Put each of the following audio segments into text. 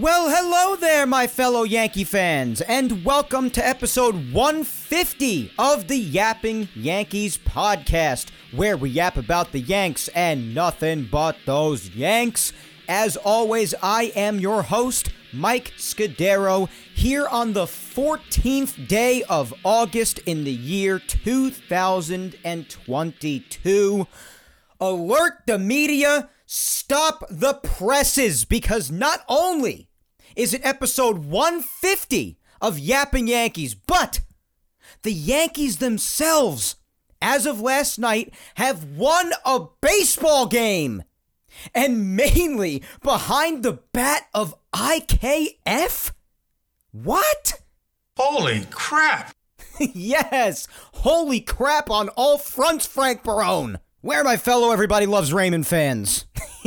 Well, hello there, my fellow Yankee fans, and welcome to episode 150 of the Yapping Yankees podcast, where we yap about the Yanks and nothing but those Yanks. As always, I am your host, Mike Scudero, here on the 14th day of August in the year 2022. Alert the media! Stop the presses because not only is it episode 150 of Yapping Yankees, but the Yankees themselves, as of last night, have won a baseball game. And mainly behind the bat of IKF? What? Holy crap! yes, holy crap on all fronts, Frank Barone. Where my fellow Everybody Loves Raymond fans?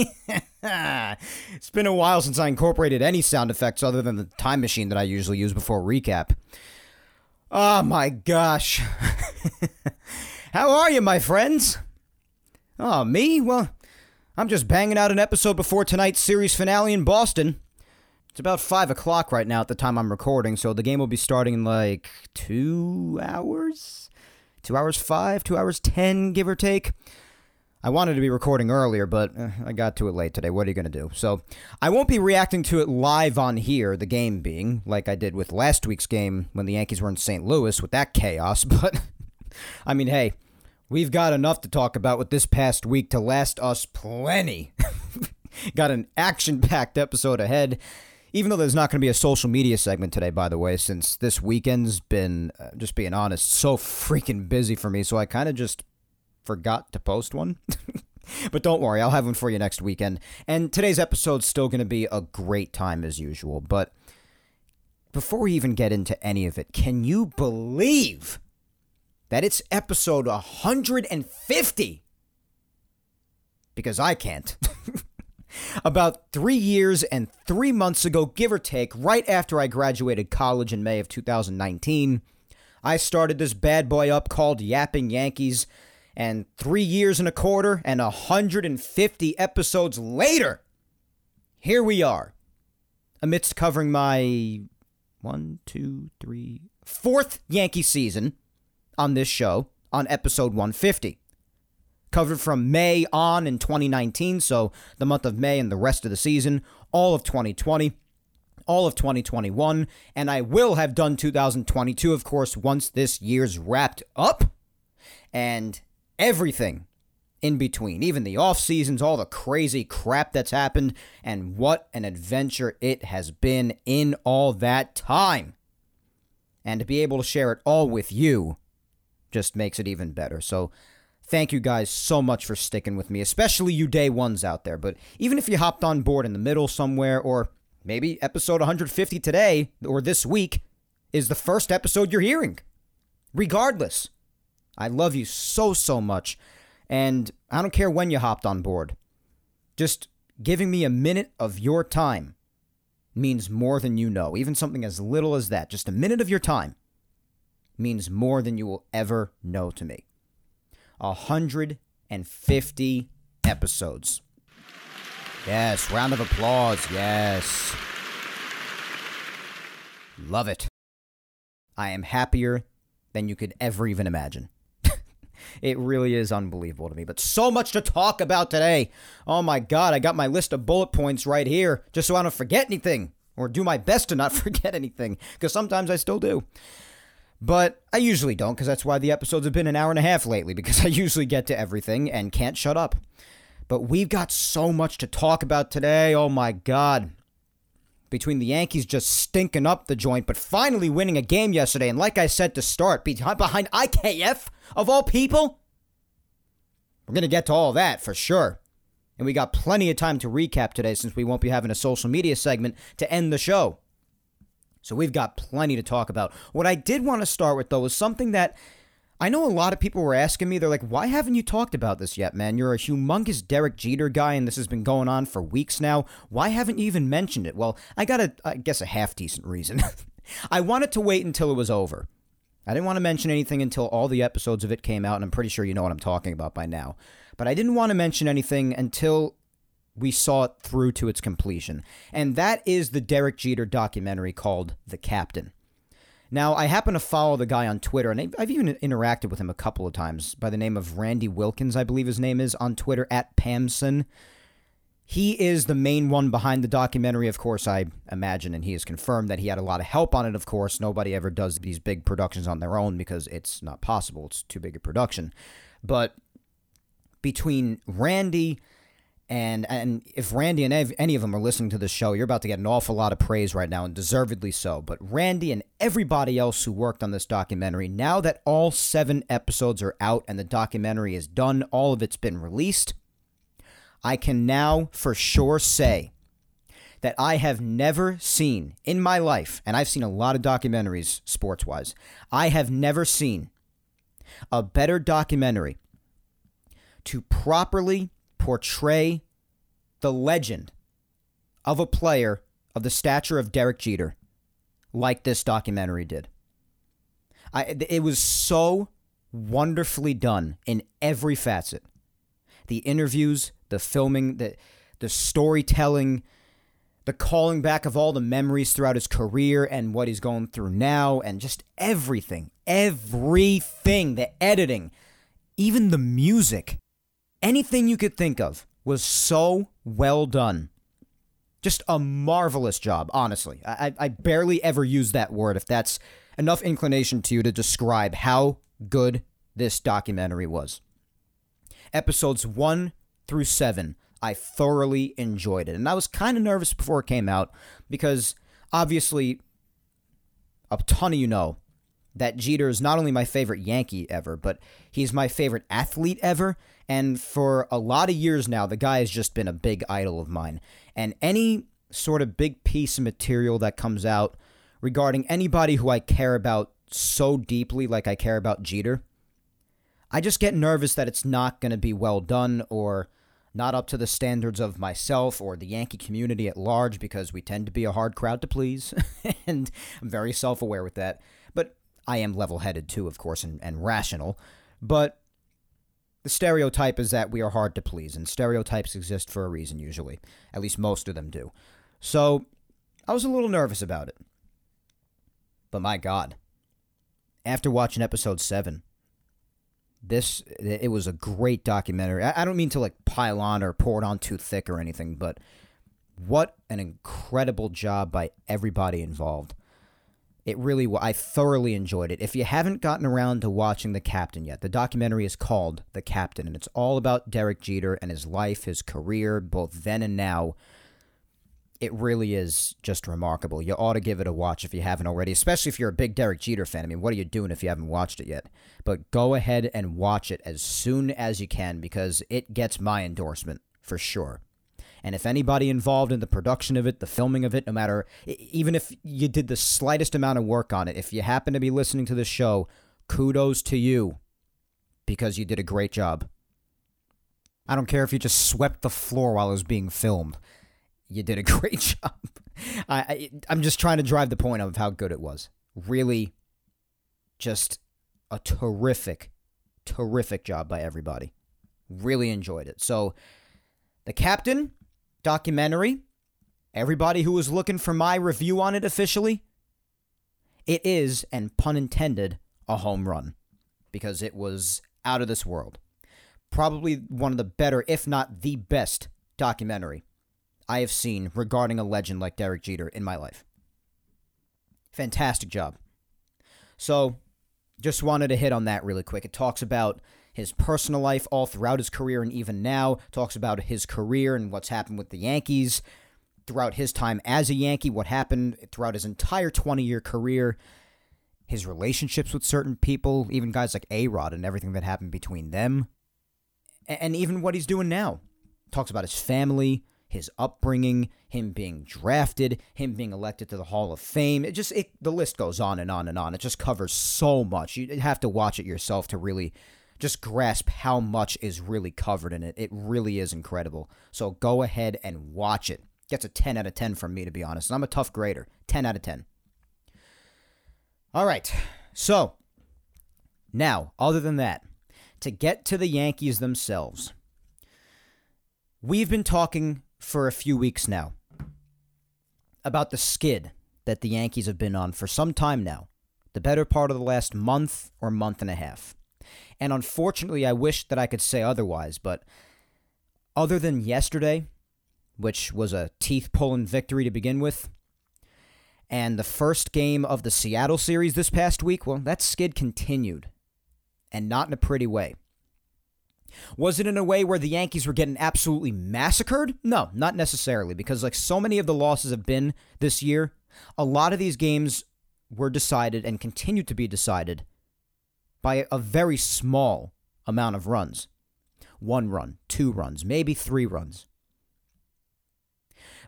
it's been a while since I incorporated any sound effects other than the time machine that I usually use before recap. Oh my gosh. How are you, my friends? Oh, me? Well, I'm just banging out an episode before tonight's series finale in Boston. It's about 5 o'clock right now at the time I'm recording, so the game will be starting in like two hours? Two hours five? Two hours ten, give or take? I wanted to be recording earlier, but uh, I got to it late today. What are you going to do? So, I won't be reacting to it live on here, the game being, like I did with last week's game when the Yankees were in St. Louis with that chaos. But, I mean, hey, we've got enough to talk about with this past week to last us plenty. got an action packed episode ahead. Even though there's not going to be a social media segment today, by the way, since this weekend's been, uh, just being honest, so freaking busy for me. So I kind of just forgot to post one. but don't worry, I'll have one for you next weekend. And today's episode's still going to be a great time as usual. But before we even get into any of it, can you believe that it's episode 150? Because I can't. About three years and three months ago, give or take, right after I graduated college in May of 2019, I started this bad boy up called Yapping Yankees and three years and a quarter and 150 episodes later, here we are, amidst covering my one, two, three, fourth Yankee season on this show on episode 150. Covered from May on in 2019, so the month of May and the rest of the season, all of 2020 all of 2021, and I will have done 2022, of course, once this year's wrapped up. And everything in between, even the off seasons, all the crazy crap that's happened, and what an adventure it has been in all that time. And to be able to share it all with you just makes it even better. So, thank you guys so much for sticking with me, especially you day ones out there. But even if you hopped on board in the middle somewhere, or maybe episode 150 today or this week is the first episode you're hearing, regardless. I love you so, so much. And I don't care when you hopped on board. Just giving me a minute of your time means more than you know. Even something as little as that, just a minute of your time, means more than you will ever know to me. 150 episodes. Yes, round of applause. Yes. Love it. I am happier than you could ever even imagine. It really is unbelievable to me. But so much to talk about today. Oh my God, I got my list of bullet points right here just so I don't forget anything or do my best to not forget anything because sometimes I still do. But I usually don't because that's why the episodes have been an hour and a half lately because I usually get to everything and can't shut up. But we've got so much to talk about today. Oh my God between the Yankees just stinking up the joint, but finally winning a game yesterday. And like I said to start, behind IKF of all people, we're going to get to all that for sure. And we got plenty of time to recap today since we won't be having a social media segment to end the show. So we've got plenty to talk about. What I did want to start with, though, was something that I know a lot of people were asking me. They're like, why haven't you talked about this yet, man? You're a humongous Derek Jeter guy, and this has been going on for weeks now. Why haven't you even mentioned it? Well, I got a, I guess, a half decent reason. I wanted to wait until it was over. I didn't want to mention anything until all the episodes of it came out, and I'm pretty sure you know what I'm talking about by now. But I didn't want to mention anything until we saw it through to its completion. And that is the Derek Jeter documentary called The Captain. Now, I happen to follow the guy on Twitter, and I've even interacted with him a couple of times by the name of Randy Wilkins, I believe his name is, on Twitter, at Pamson. He is the main one behind the documentary, of course, I imagine, and he has confirmed that he had a lot of help on it, of course. Nobody ever does these big productions on their own because it's not possible. It's too big a production. But between Randy and and if Randy and any of them are listening to this show, you're about to get an awful lot of praise right now, and deservedly so. But Randy and everybody else who worked on this documentary, now that all seven episodes are out and the documentary is done, all of it's been released, I can now for sure say that I have never seen in my life, and I've seen a lot of documentaries sports wise, I have never seen a better documentary to properly portray the legend of a player of the stature of Derek Jeter like this documentary did. I, it was so wonderfully done in every facet. The interviews, the filming, the the storytelling, the calling back of all the memories throughout his career and what he's going through now and just everything. Everything, the editing, even the music anything you could think of was so well done. Just a marvelous job, honestly. I, I barely ever use that word if that's enough inclination to you to describe how good this documentary was. Episodes 1 through 7, I thoroughly enjoyed it. And I was kind of nervous before it came out because obviously, a ton of you know that Jeter is not only my favorite Yankee ever, but he's my favorite athlete ever. And for a lot of years now, the guy has just been a big idol of mine. And any sort of big piece of material that comes out regarding anybody who I care about so deeply, like I care about Jeter, I just get nervous that it's not going to be well done or not up to the standards of myself or the Yankee community at large because we tend to be a hard crowd to please. and I'm very self aware with that. I am level headed too, of course, and, and rational. But the stereotype is that we are hard to please, and stereotypes exist for a reason, usually. At least most of them do. So I was a little nervous about it. But my God, after watching episode 7, this it was a great documentary. I, I don't mean to like pile on or pour it on too thick or anything, but what an incredible job by everybody involved. It really, I thoroughly enjoyed it. If you haven't gotten around to watching The Captain yet, the documentary is called The Captain, and it's all about Derek Jeter and his life, his career, both then and now. It really is just remarkable. You ought to give it a watch if you haven't already, especially if you're a big Derek Jeter fan. I mean, what are you doing if you haven't watched it yet? But go ahead and watch it as soon as you can because it gets my endorsement for sure. And if anybody involved in the production of it, the filming of it, no matter, even if you did the slightest amount of work on it, if you happen to be listening to this show, kudos to you because you did a great job. I don't care if you just swept the floor while it was being filmed. You did a great job. I, I am just trying to drive the point of how good it was. Really, just a terrific, terrific job by everybody. Really enjoyed it. So, the captain documentary, everybody who was looking for my review on it officially, it is, and pun intended, a home run because it was out of this world. Probably one of the better, if not the best, documentary I have seen regarding a legend like Derek Jeter in my life. Fantastic job. So, just wanted to hit on that really quick. It talks about his personal life all throughout his career and even now, talks about his career and what's happened with the Yankees throughout his time as a Yankee, what happened throughout his entire 20 year career, his relationships with certain people, even guys like A Rod and everything that happened between them, and even what he's doing now. Talks about his family, his upbringing, him being drafted, him being elected to the Hall of Fame. It just it the list goes on and on and on. It just covers so much. You have to watch it yourself to really just grasp how much is really covered in it. It really is incredible. So go ahead and watch it. Gets a 10 out of 10 from me to be honest. I'm a tough grader. 10 out of 10. All right. So, now, other than that, to get to the Yankees themselves, we've been talking for a few weeks now about the skid that the Yankees have been on for some time now, the better part of the last month or month and a half. And unfortunately, I wish that I could say otherwise, but other than yesterday, which was a teeth pulling victory to begin with, and the first game of the Seattle series this past week, well, that skid continued, and not in a pretty way. Was it in a way where the Yankees were getting absolutely massacred? No, not necessarily, because like so many of the losses have been this year, a lot of these games were decided and continue to be decided by a very small amount of runs. One run, two runs, maybe three runs.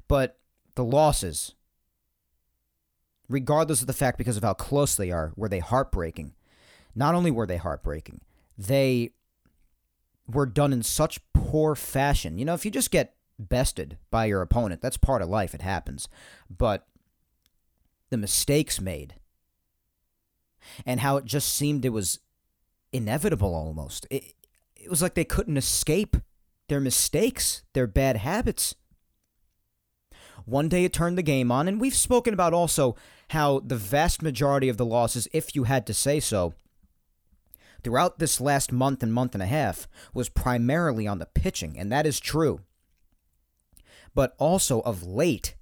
But the losses, regardless of the fact because of how close they are, were they heartbreaking. Not only were they heartbreaking, they were done in such poor fashion. You know, if you just get bested by your opponent, that's part of life, it happens. But the mistakes made and how it just seemed it was inevitable almost. It, it was like they couldn't escape their mistakes, their bad habits. One day it turned the game on, and we've spoken about also how the vast majority of the losses, if you had to say so, throughout this last month and month and a half was primarily on the pitching, and that is true. But also of late,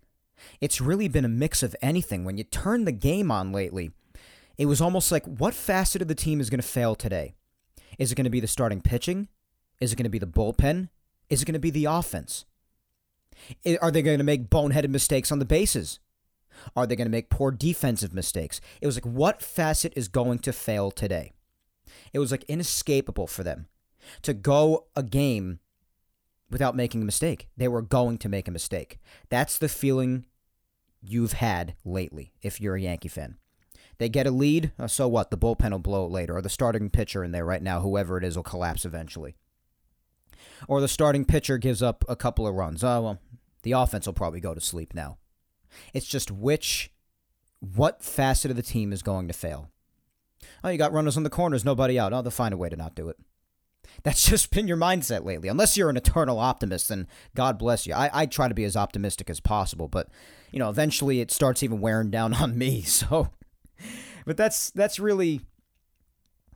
it's really been a mix of anything. When you turn the game on lately, it was almost like what facet of the team is going to fail today? Is it going to be the starting pitching? Is it going to be the bullpen? Is it going to be the offense? Are they going to make boneheaded mistakes on the bases? Are they going to make poor defensive mistakes? It was like, what facet is going to fail today? It was like inescapable for them to go a game without making a mistake. They were going to make a mistake. That's the feeling you've had lately if you're a Yankee fan. They get a lead, uh, so what? The bullpen will blow it later, or the starting pitcher in there right now, whoever it is, will collapse eventually. Or the starting pitcher gives up a couple of runs. Oh, well, the offense will probably go to sleep now. It's just which, what facet of the team is going to fail. Oh, you got runners on the corners, nobody out. Oh, they'll find a way to not do it. That's just been your mindset lately. Unless you're an eternal optimist, then God bless you. I, I try to be as optimistic as possible, but you know, eventually it starts even wearing down on me. So, but that's that's really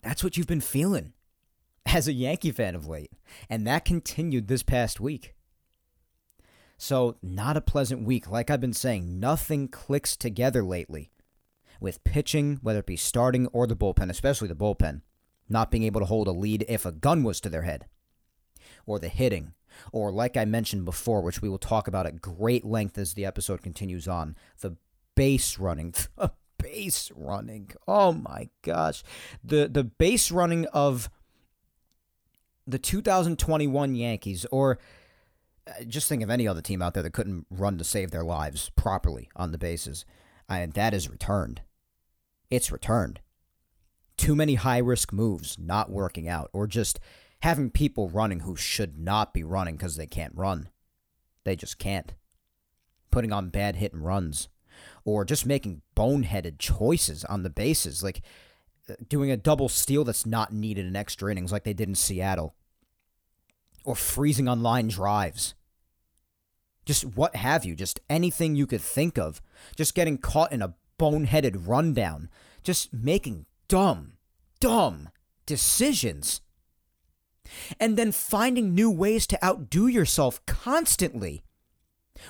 that's what you've been feeling as a Yankee fan of late, and that continued this past week. So, not a pleasant week. Like I've been saying, nothing clicks together lately with pitching, whether it be starting or the bullpen, especially the bullpen, not being able to hold a lead if a gun was to their head, or the hitting, or like I mentioned before, which we will talk about at great length as the episode continues on, the base running. base running. Oh my gosh. The the base running of the 2021 Yankees or uh, just think of any other team out there that couldn't run to save their lives properly on the bases and that is returned. It's returned. Too many high risk moves not working out, or just having people running who should not be running because they can't run. They just can't. Putting on bad hit and runs, or just making boneheaded choices on the bases, like uh, doing a double steal that's not needed in extra innings, like they did in Seattle, or freezing on line drives just what have you, just anything you could think of, just getting caught in a boneheaded rundown, just making dumb, dumb decisions. And then finding new ways to outdo yourself constantly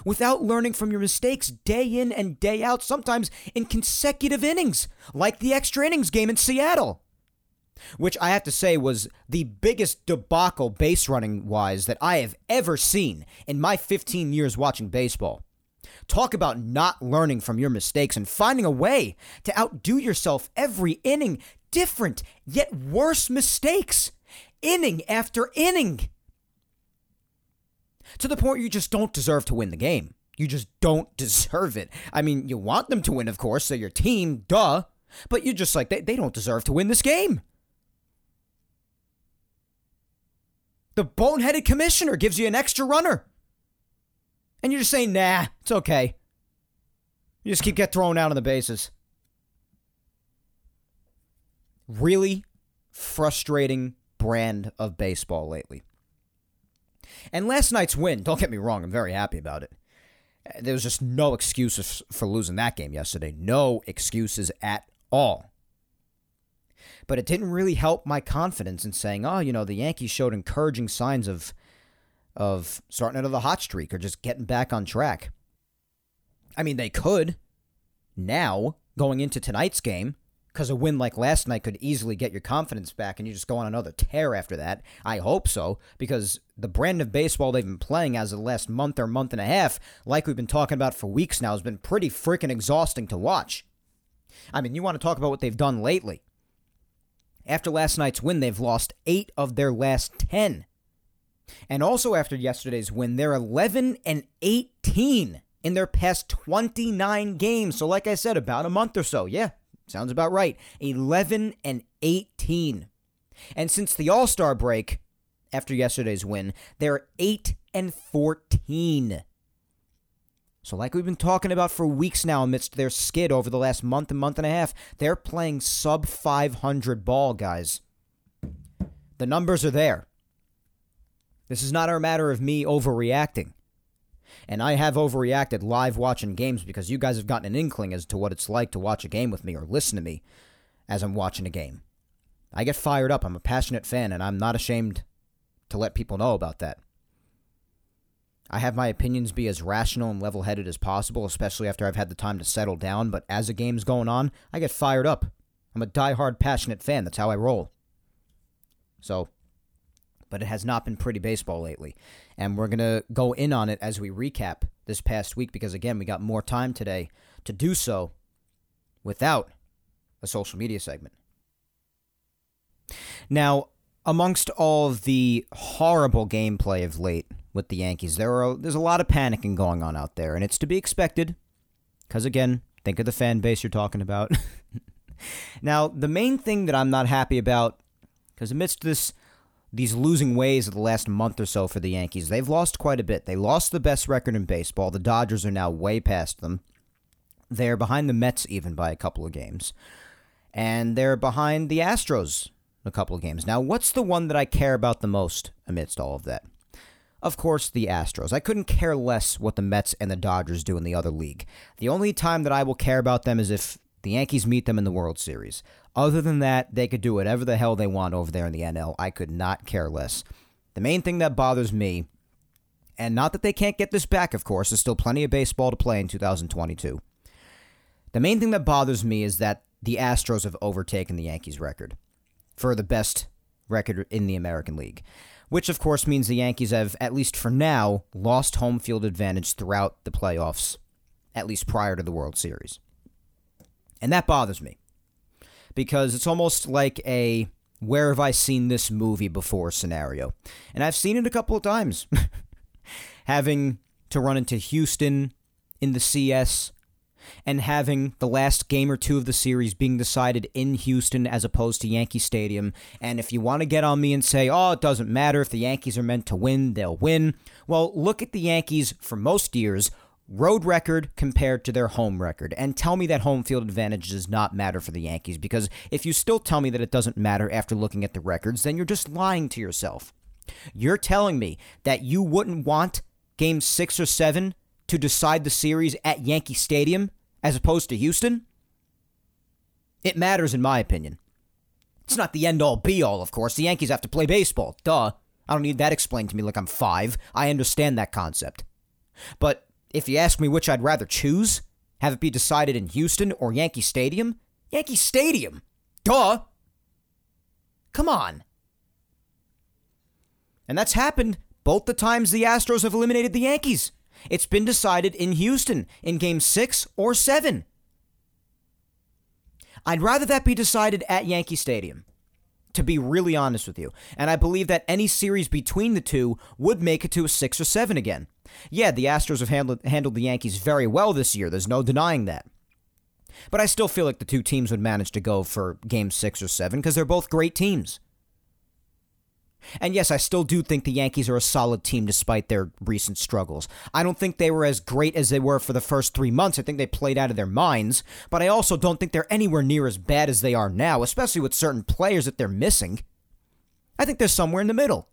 without learning from your mistakes day in and day out, sometimes in consecutive innings, like the extra innings game in Seattle which I have to say was the biggest debacle base running wise that I have ever seen in my 15 years watching baseball. Talk about not learning from your mistakes and finding a way to outdo yourself every inning, different yet worse mistakes, inning after inning. To the point you just don't deserve to win the game. You just don't deserve it. I mean, you want them to win, of course, they're your team, duh. But you're just like, they, they don't deserve to win this game. The boneheaded commissioner gives you an extra runner. And you're just saying, nah, it's okay. You just keep get thrown out on the bases. Really frustrating brand of baseball lately. And last night's win, don't get me wrong, I'm very happy about it. Uh, there was just no excuses for losing that game yesterday. No excuses at all. But it didn't really help my confidence in saying, oh, you know, the Yankees showed encouraging signs of of starting out of the hot streak or just getting back on track. I mean, they could now going into tonight's game because a win like last night could easily get your confidence back and you just go on another tear after that. I hope so, because the brand of baseball they've been playing as of the last month or month and a half, like we've been talking about for weeks now, has been pretty freaking exhausting to watch. I mean, you want to talk about what they've done lately. After last night's win, they've lost eight of their last 10. And also after yesterday's win, they're 11 and 18 in their past 29 games. So, like I said, about a month or so. Yeah, Sounds about right. 11 and 18. And since the All Star break, after yesterday's win, they're 8 and 14. So, like we've been talking about for weeks now, amidst their skid over the last month and month and a half, they're playing sub 500 ball, guys. The numbers are there. This is not a matter of me overreacting. And I have overreacted live watching games because you guys have gotten an inkling as to what it's like to watch a game with me or listen to me as I'm watching a game. I get fired up. I'm a passionate fan, and I'm not ashamed to let people know about that. I have my opinions be as rational and level headed as possible, especially after I've had the time to settle down, but as a game's going on, I get fired up. I'm a die-hard, passionate fan. That's how I roll. So, but it has not been pretty baseball lately. And we're going to go in on it as we recap this past week because, again, we got more time today to do so without a social media segment. Now, amongst all the horrible gameplay of late with the Yankees, there are there's a lot of panicking going on out there, and it's to be expected. Because again, think of the fan base you're talking about. now, the main thing that I'm not happy about, because amidst this these losing ways of the last month or so for the Yankees. They've lost quite a bit. They lost the best record in baseball. The Dodgers are now way past them. They're behind the Mets even by a couple of games. And they're behind the Astros a couple of games. Now, what's the one that I care about the most amidst all of that? Of course, the Astros. I couldn't care less what the Mets and the Dodgers do in the other league. The only time that I will care about them is if the Yankees meet them in the World Series. Other than that, they could do whatever the hell they want over there in the NL. I could not care less. The main thing that bothers me, and not that they can't get this back, of course, there's still plenty of baseball to play in 2022. The main thing that bothers me is that the Astros have overtaken the Yankees' record for the best record in the American League, which of course means the Yankees have, at least for now, lost home field advantage throughout the playoffs, at least prior to the World Series. And that bothers me because it's almost like a where have I seen this movie before scenario. And I've seen it a couple of times. having to run into Houston in the CS and having the last game or two of the series being decided in Houston as opposed to Yankee Stadium. And if you want to get on me and say, oh, it doesn't matter if the Yankees are meant to win, they'll win. Well, look at the Yankees for most years road record compared to their home record and tell me that home field advantage does not matter for the Yankees because if you still tell me that it doesn't matter after looking at the records then you're just lying to yourself. You're telling me that you wouldn't want game 6 or 7 to decide the series at Yankee Stadium as opposed to Houston? It matters in my opinion. It's not the end all be all, of course. The Yankees have to play baseball. Duh. I don't need that explained to me like I'm 5. I understand that concept. But if you ask me which I'd rather choose, have it be decided in Houston or Yankee Stadium, Yankee Stadium. Duh. Come on. And that's happened both the times the Astros have eliminated the Yankees. It's been decided in Houston in game six or seven. I'd rather that be decided at Yankee Stadium. to be really honest with you. And I believe that any series between the two would make it to a six or seven again. Yeah, the Astros have handled, handled the Yankees very well this year. There's no denying that. But I still feel like the two teams would manage to go for game six or seven because they're both great teams. And yes, I still do think the Yankees are a solid team despite their recent struggles. I don't think they were as great as they were for the first three months. I think they played out of their minds, but I also don't think they're anywhere near as bad as they are now, especially with certain players that they're missing. I think they're somewhere in the middle.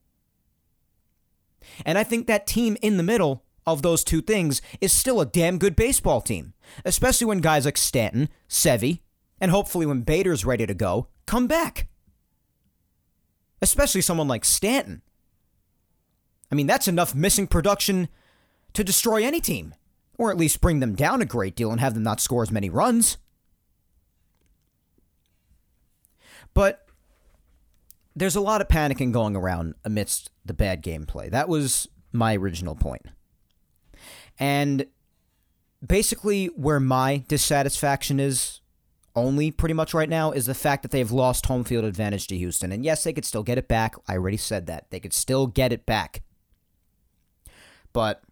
And I think that team in the middle of those two things is still a damn good baseball team, especially when guys like Stanton, Sevy, and hopefully when Bader's ready to go, come back especially someone like Stanton. I mean, that's enough missing production to destroy any team, or at least bring them down a great deal and have them not score as many runs. But there's a lot of panicking going around amidst the bad gameplay. That was my original point. And basically, where my dissatisfaction is only pretty much right now is the fact that they've lost home field advantage to Houston. And yes, they could still get it back. I already said that. They could still get it back. But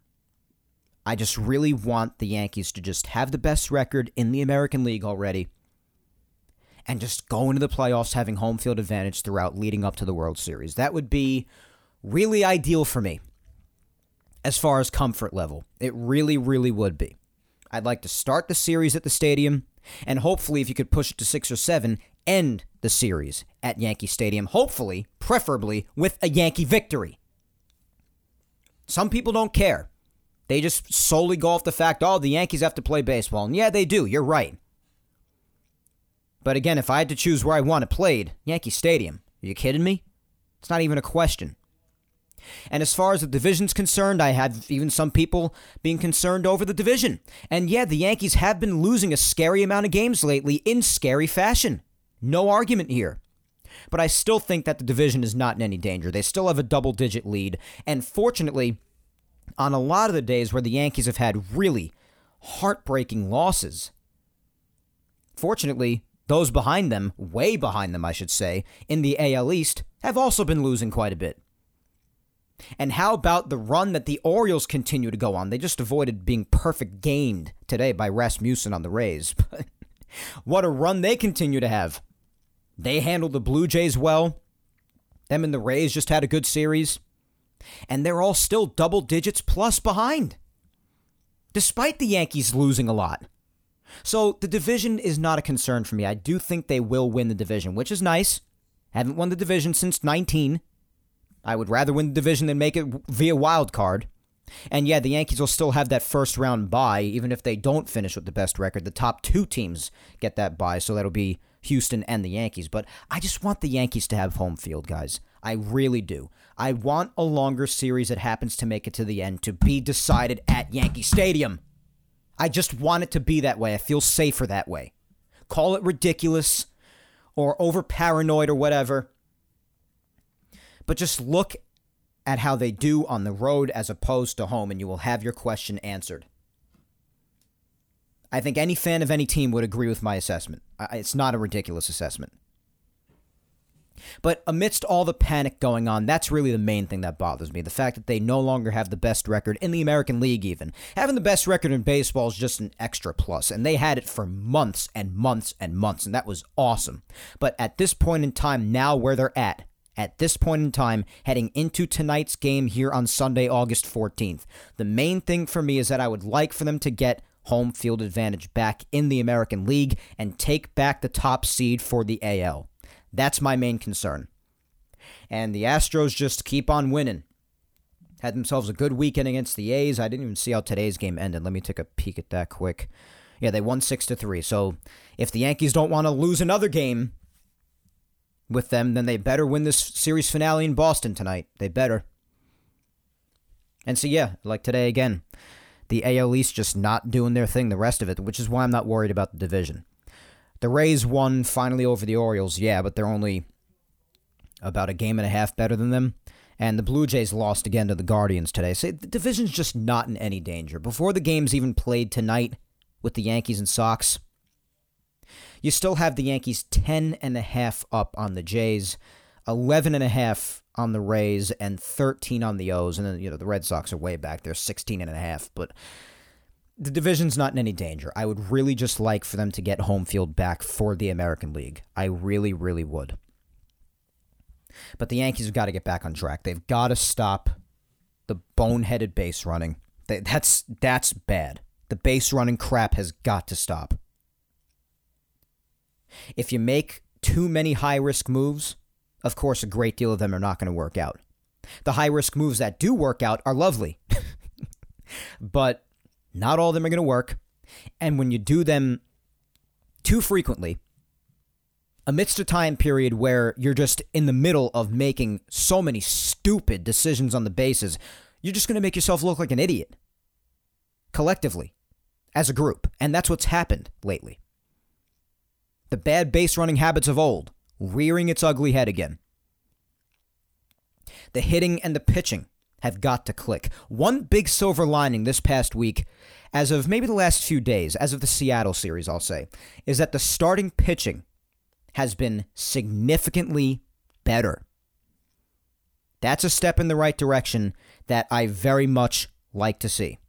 I just really want the Yankees to just have the best record in the American League already and just go into the playoffs having home field advantage throughout leading up to the World Series. That would be really ideal for me as far as comfort level. It really, really would be. I'd like to start the series at the stadium and hopefully, if you could push it to six or seven, end the series at Yankee Stadium. Hopefully, preferably with a Yankee victory. Some people don't care. They just solely go off the fact, oh, the Yankees have to play baseball. And yeah, they do. You're right. But again, if I had to choose where I want it played, Yankee Stadium. Are you kidding me? It's not even a question. And as far as the division's concerned, I have even some people being concerned over the division. And yeah, the Yankees have been losing a scary amount of games lately in scary fashion. No argument here. But I still think that the division is not in any danger. They still have a double digit lead. And fortunately, on a lot of the days where the Yankees have had really heartbreaking losses, fortunately, those behind them, way behind them, I should say, in the AL East, have also been losing quite a bit. And how about the run that the Orioles continue to go on? They just avoided being perfect gamed today by Rasmussen on the Rays. what a run they continue to have. They handled the Blue Jays well. Them and the Rays just had a good series. And they're all still double digits plus behind, despite the Yankees losing a lot. So the division is not a concern for me. I do think they will win the division, which is nice. Haven't won the division since 19. I would rather win the division than make it via wild card. And yeah, the Yankees will still have that first round bye, even if they don't finish with the best record. The top two teams get that bye, so that'll be Houston and the Yankees. But I just want the Yankees to have home field, guys. I really do. I want a longer series that happens to make it to the end to be decided at Yankee Stadium. I just want it to be that way. I feel safer that way. Call it ridiculous or over paranoid or whatever but just look at how they do on the road as opposed to home, and you will have your question answered. I think any fan of any team would agree with my assessment. It's not a ridiculous assessment. But amidst all the panic going on, that's really the main thing that bothers me. The fact that they no longer have the best record in the American League, even. Having the best record in baseball is just an extra plus, and they had it for months and months and months, and that was awesome. But at this point in time, now where they're at, at this point in time, heading into tonight's game here on Sunday, August 14th. The main thing for me is that I would like for them to get home field advantage back in the American League and take back the top seed for the AL. That's my main concern. And the Astros just keep on winning. Had themselves a good weekend against the A's. I didn't even see how today's game ended. Let me take a peek at that quick. Yeah, they won 6 to 3. So, if the Yankees don't want to lose another game, with them, then they better win this series finale in Boston tonight. They better. And so, yeah, like today again, the AL East just not doing their thing the rest of it, which is why I'm not worried about the division. The Rays won finally over the Orioles, yeah, but they're only about a game and a half better than them. And the Blue Jays lost again to the Guardians today. So the division's just not in any danger. Before the game's even played tonight with the Yankees and Sox, you still have the Yankees 10 and a half up on the Jays. 11 and a half on the Rays and 13 on the O's. And then, you know, the Red Sox are way back. They're 16 and a half. But the division's not in any danger. I would really just like for them to get home field back for the American League. I really, really would. But the Yankees have got to get back on track. They've got to stop the boneheaded base running. That's that's bad. The base running crap has got to stop. If you make too many high risk moves, of course, a great deal of them are not going to work out. The high risk moves that do work out are lovely, but not all of them are going to work. And when you do them too frequently, amidst a time period where you're just in the middle of making so many stupid decisions on the bases, you're just going to make yourself look like an idiot collectively as a group. And that's what's happened lately. The bad base running habits of old rearing its ugly head again. The hitting and the pitching have got to click. One big silver lining this past week, as of maybe the last few days, as of the Seattle series, I'll say, is that the starting pitching has been significantly better. That's a step in the right direction that I very much like to see.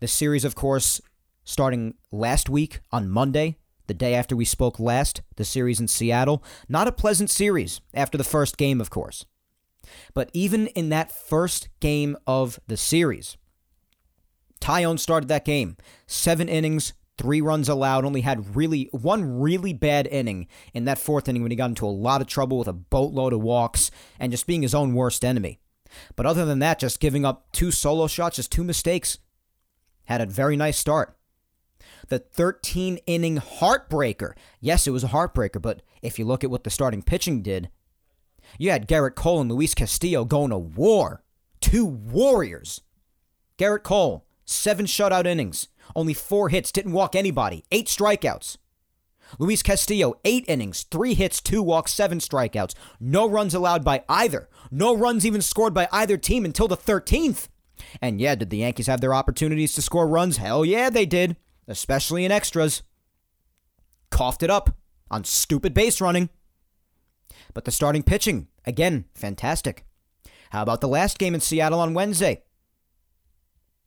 The series, of course, starting last week on Monday, the day after we spoke last, the series in Seattle. Not a pleasant series after the first game, of course. But even in that first game of the series, Taillon started that game. Seven innings, three runs allowed, only had really one really bad inning in that fourth inning when he got into a lot of trouble with a boatload of walks and just being his own worst enemy. But other than that, just giving up two solo shots, just two mistakes. Had a very nice start the 13 inning heartbreaker. Yes, it was a heartbreaker, but if you look at what the starting pitching did, you had Gerrit Cole and Luis Castillo going to war. Two warriors. Gerrit Cole, seven shutout innings, only four hits, didn't walk anybody, eight strikeouts. Luis Castillo, eight innings, three hits, two walks, seven strikeouts. No runs allowed by either. No runs even scored by either team until the 13th. And yeah, did the Yankees have their opportunities to score runs? Hell yeah, they did especially in extras, coughed it up on stupid base running. But the starting pitching, again, fantastic. How about the last game in Seattle on Wednesday?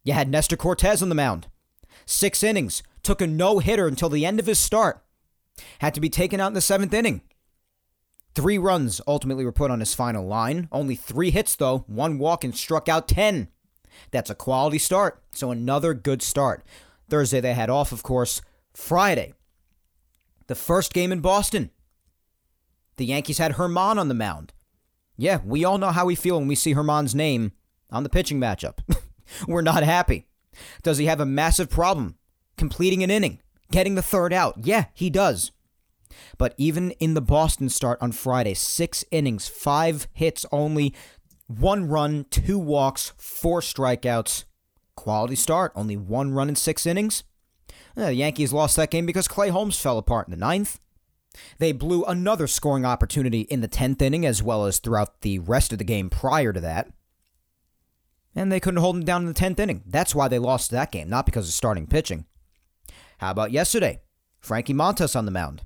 You had Nestor Cortes on the mound. Six innings, took a no hitter until the end of his start. Had to be taken out in the seventh inning. Three runs ultimately were put on his final line. Only three hits, though. One walk and struck out 10. That's a quality start. So another good start. Thursday they had off, of course. Friday, the first game in Boston. The Yankees had Germán on the mound. Yeah, we all know how we feel when we see Germán's name on the pitching matchup. We're not happy. Does he have a massive problem completing an inning, getting the third out? Yeah, he does. But even in the Boston start on Friday, six innings, five hits only, one run, two walks, four strikeouts. Quality start, only one run in six innings. Uh, the Yankees lost that game because Clay Holmes fell apart in the ninth. They blew another scoring opportunity in the 10th inning as well as throughout the rest of the game prior to that. And they couldn't hold them down in the 10th inning. That's why they lost that game, not because of starting pitching. How about yesterday? Frankie Montas on the mound.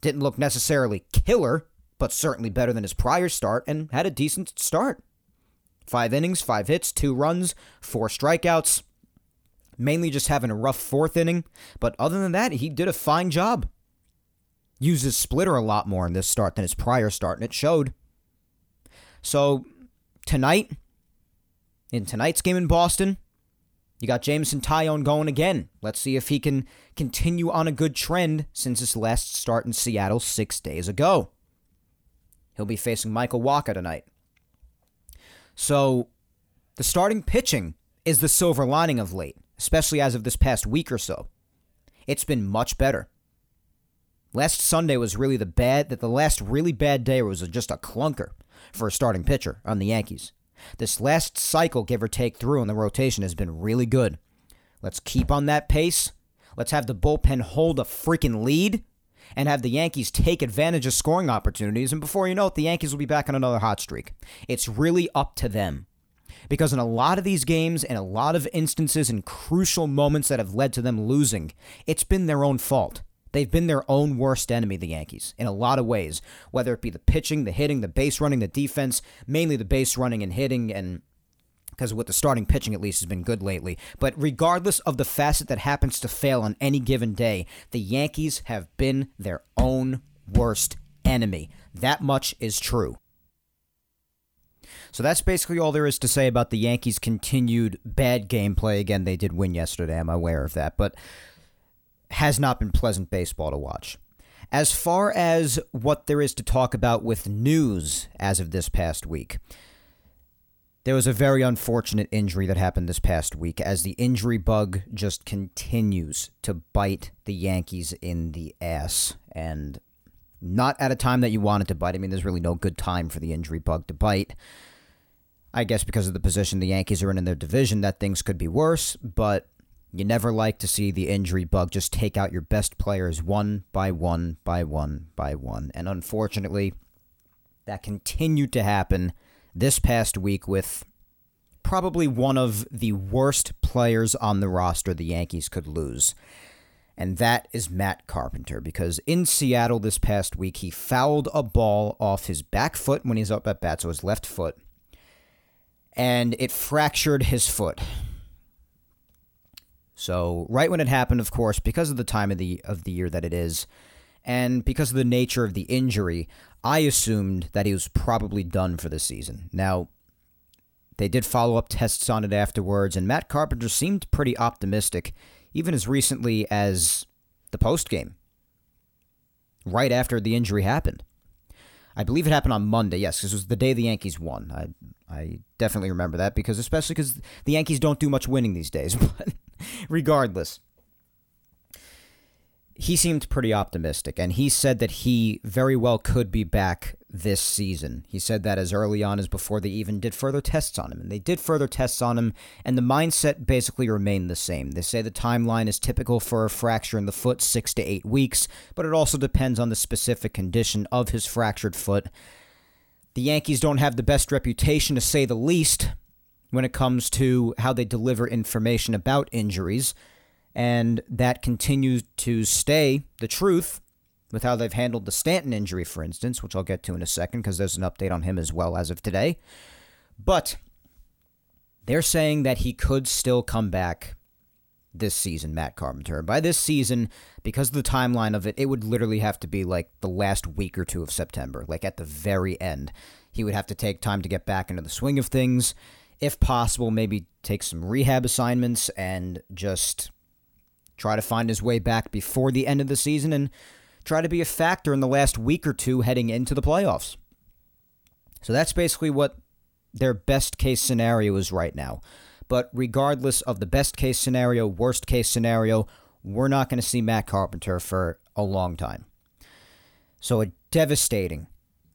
Didn't look necessarily killer, but certainly better than his prior start and had a decent start. Five innings, five hits, two runs, four strikeouts. Mainly just having a rough fourth inning. But other than that, he did a fine job. Used his splitter a lot more in this start than his prior start, and it showed. So, tonight, in tonight's game in Boston, you got Jameson Taillon going again. Let's see if he can continue on a good trend since his last start in Seattle six days ago. He'll be facing Michael Wacha tonight. So the starting pitching is the silver lining of late, especially as of this past week or so. It's been much better. Last Sunday was really the bad that the last really bad day was just a clunker for a starting pitcher on the Yankees. This last cycle, give or take through on the rotation, has been really good. Let's keep on that pace. Let's have the bullpen hold a freaking lead and have the Yankees take advantage of scoring opportunities. And before you know it, the Yankees will be back on another hot streak. It's really up to them. Because in a lot of these games, in a lot of instances, in crucial moments that have led to them losing, it's been their own fault. They've been their own worst enemy, the Yankees, in a lot of ways, whether it be the pitching, the hitting, the base running, the defense, mainly the base running and hitting, and because with the starting pitching at least has been good lately. But regardless of the facet that happens to fail on any given day, the Yankees have been their own worst enemy. That much is true. So that's basically all there is to say about the Yankees' continued bad gameplay. Again, they did win yesterday, I'm aware of that, but has not been pleasant baseball to watch. As far as what there is to talk about with news as of this past week, there was a very unfortunate injury that happened this past week as the injury bug just continues to bite the Yankees in the ass. And not at a time that you want it to bite. I mean, there's really no good time for the injury bug to bite. I guess because of the position the Yankees are in in their division, that things could be worse, but you never like to see the injury bug just take out your best players one by one by one by one. And unfortunately, that continued to happen this past week with probably one of the worst players on the roster the Yankees could lose. And that is Matt Carpenter, because in Seattle this past week, he fouled a ball off his back foot when he's up at bat, so his left foot and it fractured his foot. So right when it happened, of course, because of the time of the of the year that it is, and because of the nature of the injury, I assumed that he was probably done for the season. Now, they did follow up tests on it afterwards, and Matt Carpenter seemed pretty optimistic, even as recently as the post game, right after the injury happened. I believe it happened on Monday. Yes, this was the day the Yankees won. I I definitely remember that because especially because the Yankees don't do much winning these days. But regardless, he seemed pretty optimistic, and he said that he very well could be back this season. He said that as early on as before they even did further tests on him. And they did further tests on him, and the mindset basically remained the same. They say the timeline is typical for a fracture in the foot, six to eight weeks, but it also depends on the specific condition of his fractured foot. The Yankees don't have the best reputation, to say the least, when it comes to how they deliver information about injuries and that continues to stay the truth with how they've handled the Stanton injury, for instance, which I'll get to in a second because there's an update on him as well as of today. But they're saying that he could still come back this season, Matt Carpenter. By this season, because of the timeline of it, it would literally have to be like the last week or two of September, like at the very end. He would have to take time to get back into the swing of things. If possible, maybe take some rehab assignments and just try to find his way back before the end of the season and try to be a factor in the last week or two heading into the playoffs. So that's basically what their best case scenario is right now. But regardless of the best case scenario, worst case scenario, we're not going to see Matt Carpenter for a long time. So a devastating,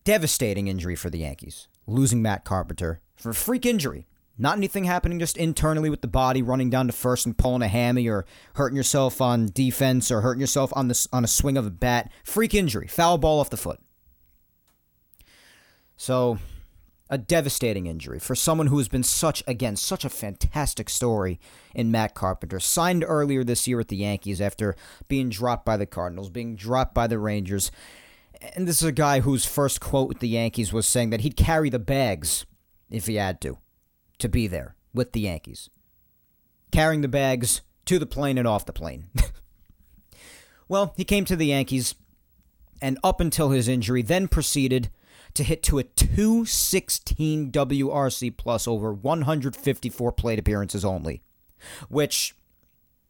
devastating injury for the Yankees, losing Matt Carpenter for a freak injury. Not anything happening just internally with the body running down to first and pulling a hammy or hurting yourself on defense or hurting yourself on this on a swing of a bat. Freak injury, foul ball off the foot. So, a devastating injury for someone who has been such again such a fantastic story in Matt Carpenter. Signed earlier this year with the Yankees after being dropped by the Cardinals, being dropped by the Rangers. And this is a guy whose first quote with the Yankees was saying that he'd carry the bags if he had to to be there with the Yankees, carrying the bags to the plane and off the plane. well, he came to the Yankees, and up until his injury, then proceeded to hit to a 216 WRC plus over 154 plate appearances only, which,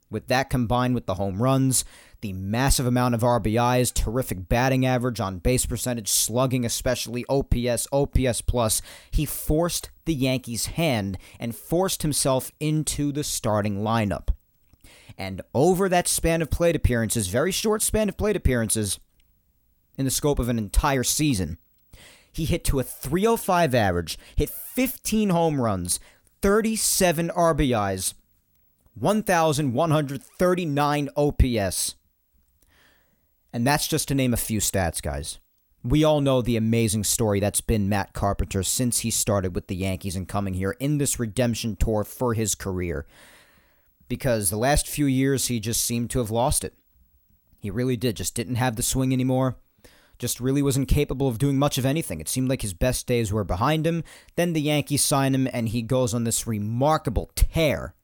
with that combined with the home runs, the massive amount of RBIs, terrific batting average, on base percentage, slugging, especially OPS, OPS plus. He forced the Yankees' hand and forced himself into the starting lineup. And over that span of plate appearances, very short span of plate appearances, in the scope of an entire season, he hit to a 305 average, hit 15 home runs, 37 RBIs, 1,139 OPS, and that's just to name a few stats, guys. We all know the amazing story that's been Matt Carpenter since he started with the Yankees and coming here in this redemption tour for his career. Because the last few years, he just seemed to have lost it. He really did. Just didn't have the swing anymore. Just really wasn't capable of doing much of anything. It seemed like his best days were behind him. Then the Yankees sign him, and he goes on this remarkable tear.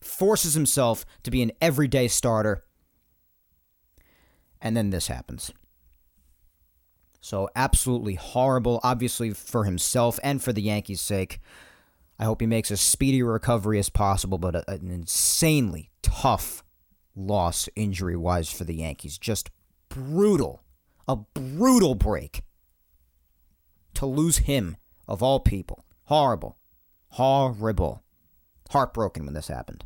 Forces himself to be an everyday starter. And then this happens. So, absolutely horrible, obviously, for himself and for the Yankees' sake. I hope he makes as speedy a recovery as possible, but a, an insanely tough loss injury wise for the Yankees. Just brutal. A brutal break. To lose him, of all people. Horrible. Horrible. Heartbroken when this happened.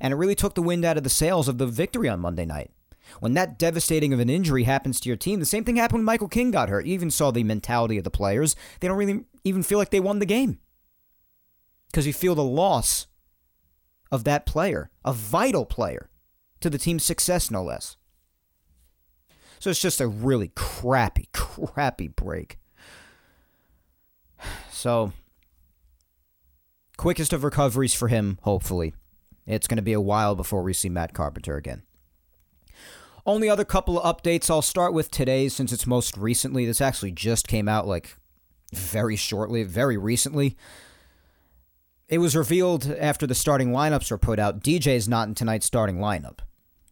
And it really took the wind out of the sails of the victory on Monday night. When that devastating of an injury happens to your team, the same thing happened when Michael King got hurt. You even saw the mentality of the players. They don't really even feel like they won the game. Because you feel the loss of that player, a vital player to the team's success, no less. So it's just a really crappy, crappy break. So, quickest of recoveries for him, hopefully. It's going to be a while before we see Matt Carpenter again. Only other couple of updates I'll start with today since it's most recently. This actually just came out like very shortly, very recently. It was revealed after the starting lineups were put out. DJ's not in tonight's starting lineup,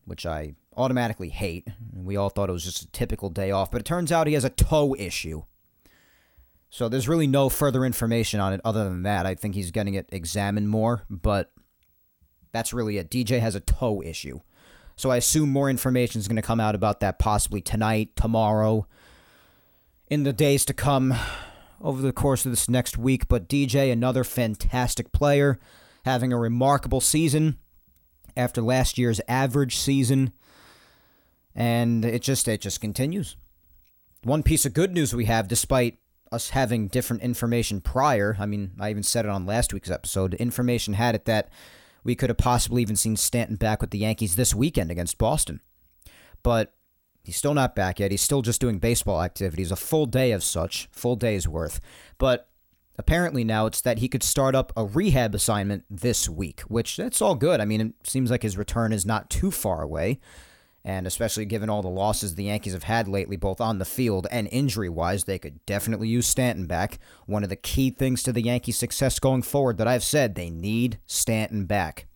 which I automatically hate. We all thought it was just a typical day off, but it turns out he has a toe issue. So there's really no further information on it other than that. I think he's getting it examined more, but that's really it. DJ has a toe issue. So I assume more information is going to come out about that possibly tonight, tomorrow, in the days to come over the course of this next week. But DJ, another fantastic player, having a remarkable season after last year's average season. And it just it just continues. One piece of good news we have, despite us having different information prior, I mean, I even said it on last week's episode, information had it that we could have possibly even seen Stanton back with the Yankees this weekend against Boston. But he's still not back yet. He's still just doing baseball activities, a full day of such, full day's worth. But apparently now it's that he could start up a rehab assignment this week, which that's all good. I mean, it seems like his return is not too far away. And especially given all the losses the Yankees have had lately, both on the field and injury wise, they could definitely use Stanton back. One of the key things to the Yankees' success going forward that I've said they need Stanton back.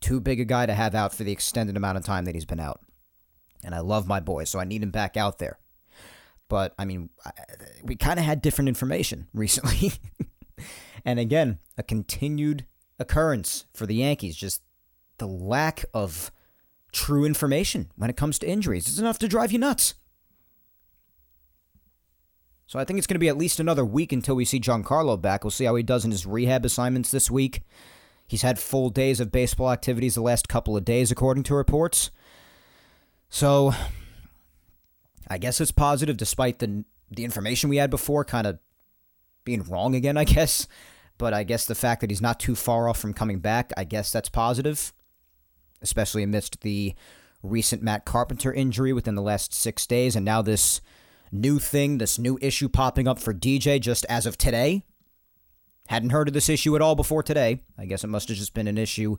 Too big a guy to have out for the extended amount of time that he's been out. And I love my boy, so I need him back out there. But, I mean, we kind of had different information recently. and again, a continued occurrence for the Yankees. Just the lack of true information when it comes to injuries. It's enough to drive you nuts. So I think it's going to be at least another week until we see Giancarlo back. We'll see how he does in his rehab assignments this week. He's had full days of baseball activities the last couple of days, according to reports. So I guess it's positive, despite the the information we had before kind of being wrong again. I guess, but I guess the fact that he's not too far off from coming back, I guess that's positive especially amidst the recent Matt Carpenter injury within the last six days, and now this new thing, this new issue popping up for DJ just as of today. Hadn't heard of this issue at all before today. I guess it must have just been an issue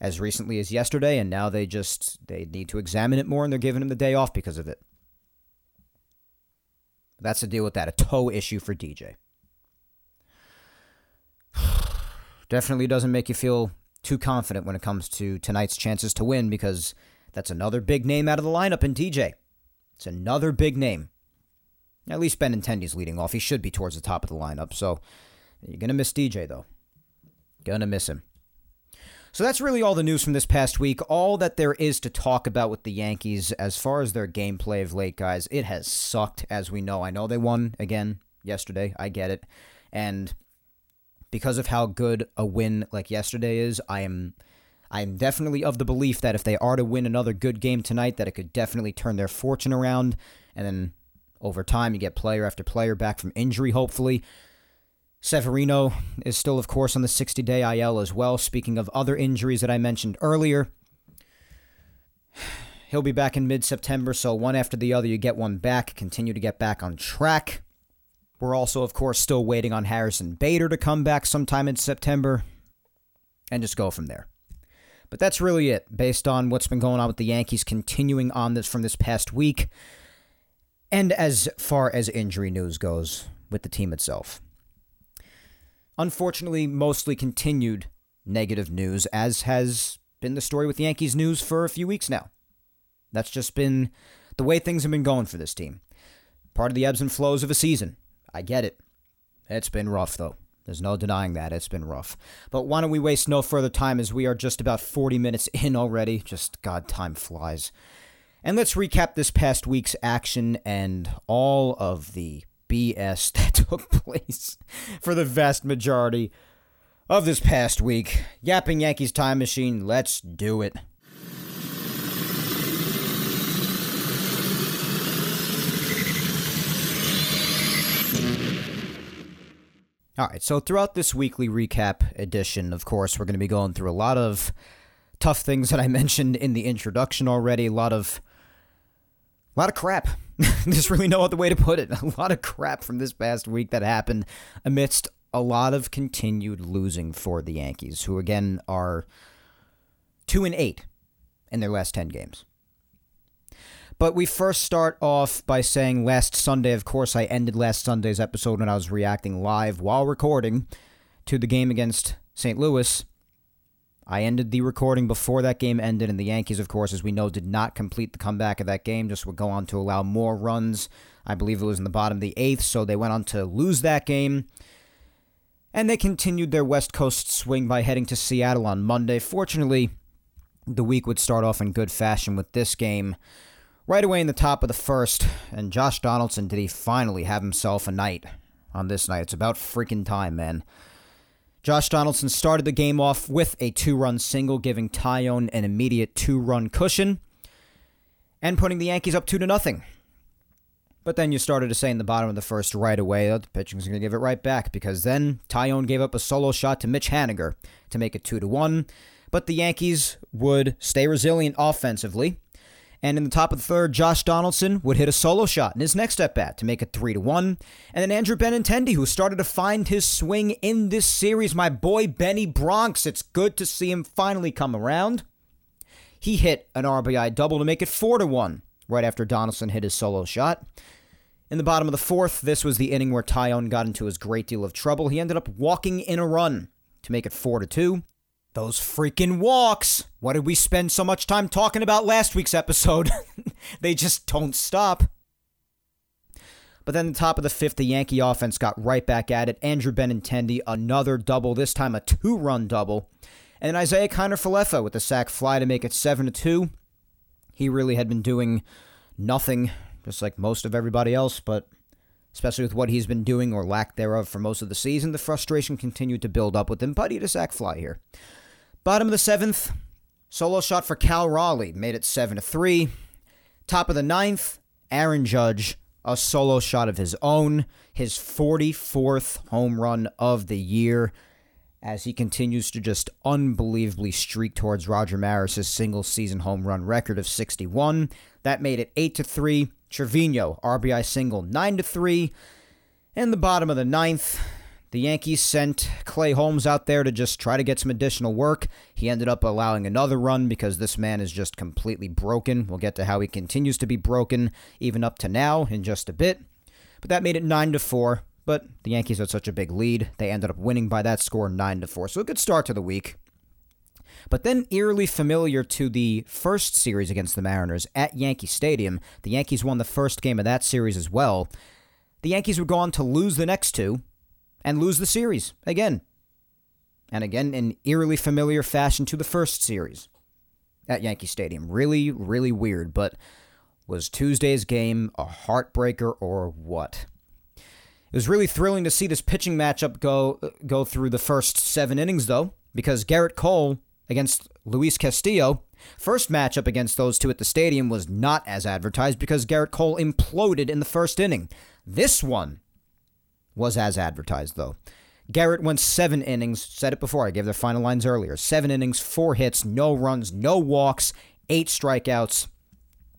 as recently as yesterday, and now they just they need to examine it more, and they're giving him the day off because of it. That's the deal with that. A toe issue for DJ. Definitely doesn't make you feel too confident when it comes to tonight's chances to win because that's another big name out of the lineup in DJ. It's another big name. At least Ben Benintendi's leading off. He should be towards the top of the lineup. So you're going to miss DJ, though. Going to miss him. So that's really all the news from this past week. All that there is to talk about with the Yankees as far as their gameplay of late, guys. It has sucked, as we know. I know they won again yesterday. I get it. And because of how good a win like yesterday is, I am I am definitely of the belief that if they are to win another good game tonight, that it could definitely turn their fortune around, and then over time you get player after player back from injury, hopefully. Severino is still, of course, on the 60 day IL as well. Speaking of other injuries that I mentioned earlier, he'll be back in mid September, so one after the other, you get one back, continue to get back on track. We're also, of course, still waiting on Harrison Bader to come back sometime in September and just go from there. But that's really it, based on what's been going on with the Yankees continuing on this from this past week, and as far as injury news goes with the team itself. Unfortunately, mostly continued negative news, as has been the story with Yankees news for a few weeks now. That's just been the way things have been going for this team. Part of the ebbs and flows of a season. I get it. It's been rough, though. There's no denying that. It's been rough. But why don't we waste no further time as we are just about 40 minutes in already? Just, God, time flies. And let's recap this past week's action and all of the BS that took place for the vast majority of this past week. Yapping Yankees Time Machine, let's do it. All right, so throughout this weekly recap edition, of course, we're going to be going through a lot of tough things that I mentioned in the introduction already. A lot of, a lot of crap. There's really no other way to put it. A lot of crap from this past week that happened amidst a lot of continued losing for the Yankees, who again are two and eight in their last ten games. But we first start off by saying last Sunday, of course, I ended last Sunday's episode when I was reacting live while recording to the game against St. Louis. I ended the recording before that game ended, and the Yankees, of course, as we know, did not complete the comeback of that game, just would go on to allow more runs. I believe it was in the bottom of the eighth, so they went on to lose that game. And they continued their West Coast swing by heading to Seattle on Monday. Fortunately, the week would start off in good fashion with this game right away in the top of the first, and Josh Donaldson did he finally have himself a night on this night. It's about freaking time, man. Josh Donaldson started the game off with a two run single, giving Taillon an immediate two run cushion and putting the Yankees up two to nothing. But then you started to say in the bottom of the first right away that the pitching's going to give it right back because then Taillon gave up a solo shot to Mitch Haniger to make it two to one. But the Yankees would stay resilient offensively and in the top of the third, Josh Donaldson would hit a solo shot in his next at bat to make it 3 to 1. And then Andrew Benintendi, who started to find his swing in this series, my boy Benny Bronx. It's good to see him finally come around. He hit an RBI double to make it 4 to 1 right after Donaldson hit his solo shot. In the bottom of the fourth, this was the inning where Taillon got into his great deal of trouble. He ended up walking in a run to make it 4 to 2. Those freaking walks. What did we spend so much time talking about last week's episode? they just don't stop. But then the top of the fifth, the Yankee offense got right back at it. Andrew Benintendi, another double, this time a two-run double. And then Isiah Kiner-Falefa with the sac fly to make it 7 to 2. He really had been doing nothing, just like most of everybody else, but especially with what he's been doing or lack thereof for most of the season, the frustration continued to build up with him, but he had a sac fly here. Bottom of the seventh, solo shot for Cal Raleigh made it 7 to 3. Top of the ninth, Aaron Judge, a solo shot of his own, his 44th home run of the year as he continues to just unbelievably streak towards Roger Maris's single season home run record of 61. That made it 8 to 3. Trevino, RBI single 9 to 3. And the bottom of the ninth, the Yankees sent Clay Holmes out there to just try to get some additional work. He ended up allowing another run because this man is just completely broken. We'll get to how he continues to be broken even up to now in just a bit. But that made it 9 to 4. But the Yankees had such a big lead, they ended up winning by that score 9 to 4. So a good start to the week. But then, eerily familiar to the first series against the Mariners at Yankee Stadium, the Yankees won the first game of that series as well. The Yankees would go on to lose the next two, and lose the series again. And again, in eerily familiar fashion to the first series at Yankee Stadium. Really, really weird, but was Tuesday's game a heartbreaker or what? It was really thrilling to see this pitching matchup go uh, go through the first seven innings, though, because Gerrit Cole against Luis Castillo, first matchup against those two at the stadium was not as advertised because Gerrit Cole imploded in the first inning. This one was as advertised, though. Gerrit went seven innings. Said it before. I gave their final lines earlier. Seven innings, four hits, no runs, no walks, eight strikeouts.